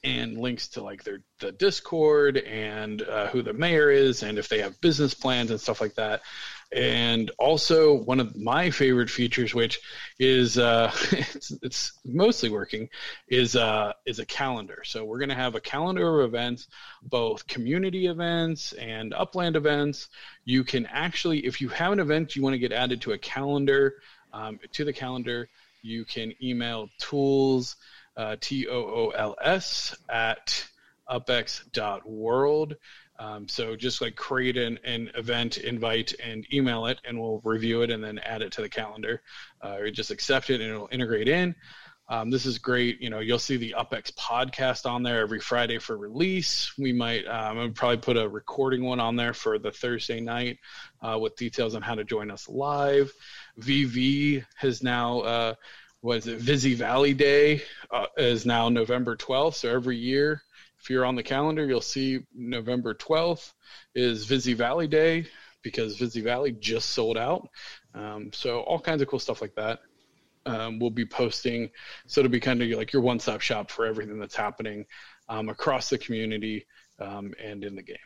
and links to like their the Discord and uh, who the mayor is and if they have business plans and stuff like that and also one of my favorite features, which is uh, it's, it's, mostly working, is uh, is a calendar. So we're going to have a calendar of events, both community events and upland events. You can actually, if you have an event you want to get added to a calendar, um, to the calendar, you can email tools, uh, T O O L S at upx.world um, so just like create an, an, event, invite, and email it, and we'll review it and then add it to the calendar. Uh, or just accept it and it'll integrate in. Um, this is great. You know, you'll see the UpX podcast on there every Friday for release. We might, um, probably put a recording one on there for the Thursday night uh, with details on how to join us live. VV has now, uh, was it Visi Valley Day uh, is now November 12th. So every year if you're on the calendar, you'll see November 12th is Visi Valley Day because Visi Valley just sold out. Um, so all kinds of cool stuff like that. Um, we'll be posting, so it'll be kind of like your one-stop shop for everything that's happening um, across the community um, and in the game.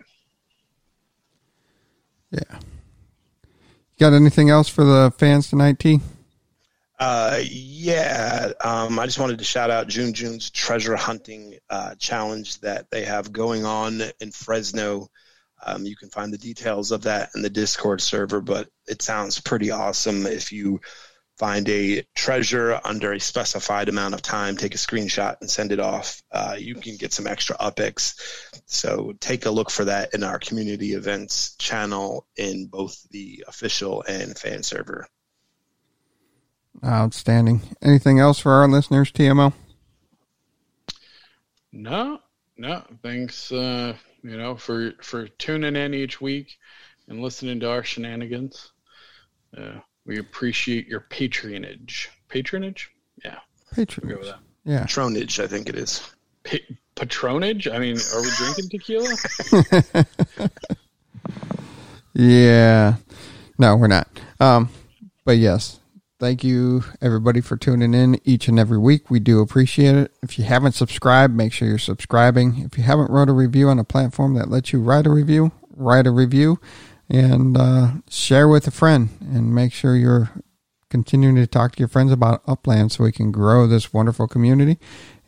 Yeah. got anything else for the fans tonight, T? Uh, yeah, um, I just wanted to shout out June June's treasure hunting uh, challenge that they have going on in Fresno. Um, you can find the details of that in the Discord server, but it sounds pretty awesome. If you find a treasure under a specified amount of time, take a screenshot and send it off. Uh, you can get some extra UpX. So take a look for that in our community events channel in both the official and fan server. Outstanding. Anything else for our listeners, TMO? No, no. Thanks, uh, you know, for for tuning in each week and listening to our shenanigans. Uh, we appreciate your patronage. Patronage? Yeah. Patronage. We'll yeah. Patronage, I think it is. Pa- patronage? I mean, are we drinking tequila? yeah. No, we're not. Um, but yes, Thank you, everybody, for tuning in each and every week. We do appreciate it. If you haven't subscribed, make sure you're subscribing. If you haven't wrote a review on a platform that lets you write a review, write a review and uh, share with a friend. And make sure you're continuing to talk to your friends about Upland so we can grow this wonderful community.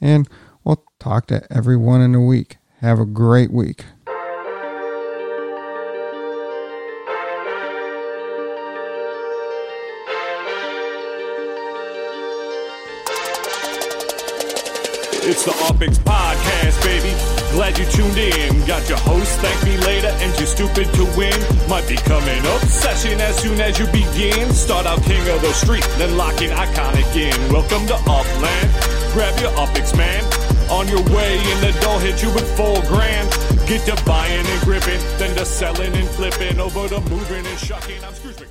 And we'll talk to everyone in a week. Have a great week. It's the UpX Podcast, baby. Glad you tuned in. Got your host, thank me later, and too stupid to win. Might become an obsession as soon as you begin. Start out king of the street, then lock in iconic in. Welcome to Upland. Grab your UpX, man. On your way, and the door hit you with four grand. Get to buying and gripping, then to selling and flipping, over to moving and shucking. I'm Scrooge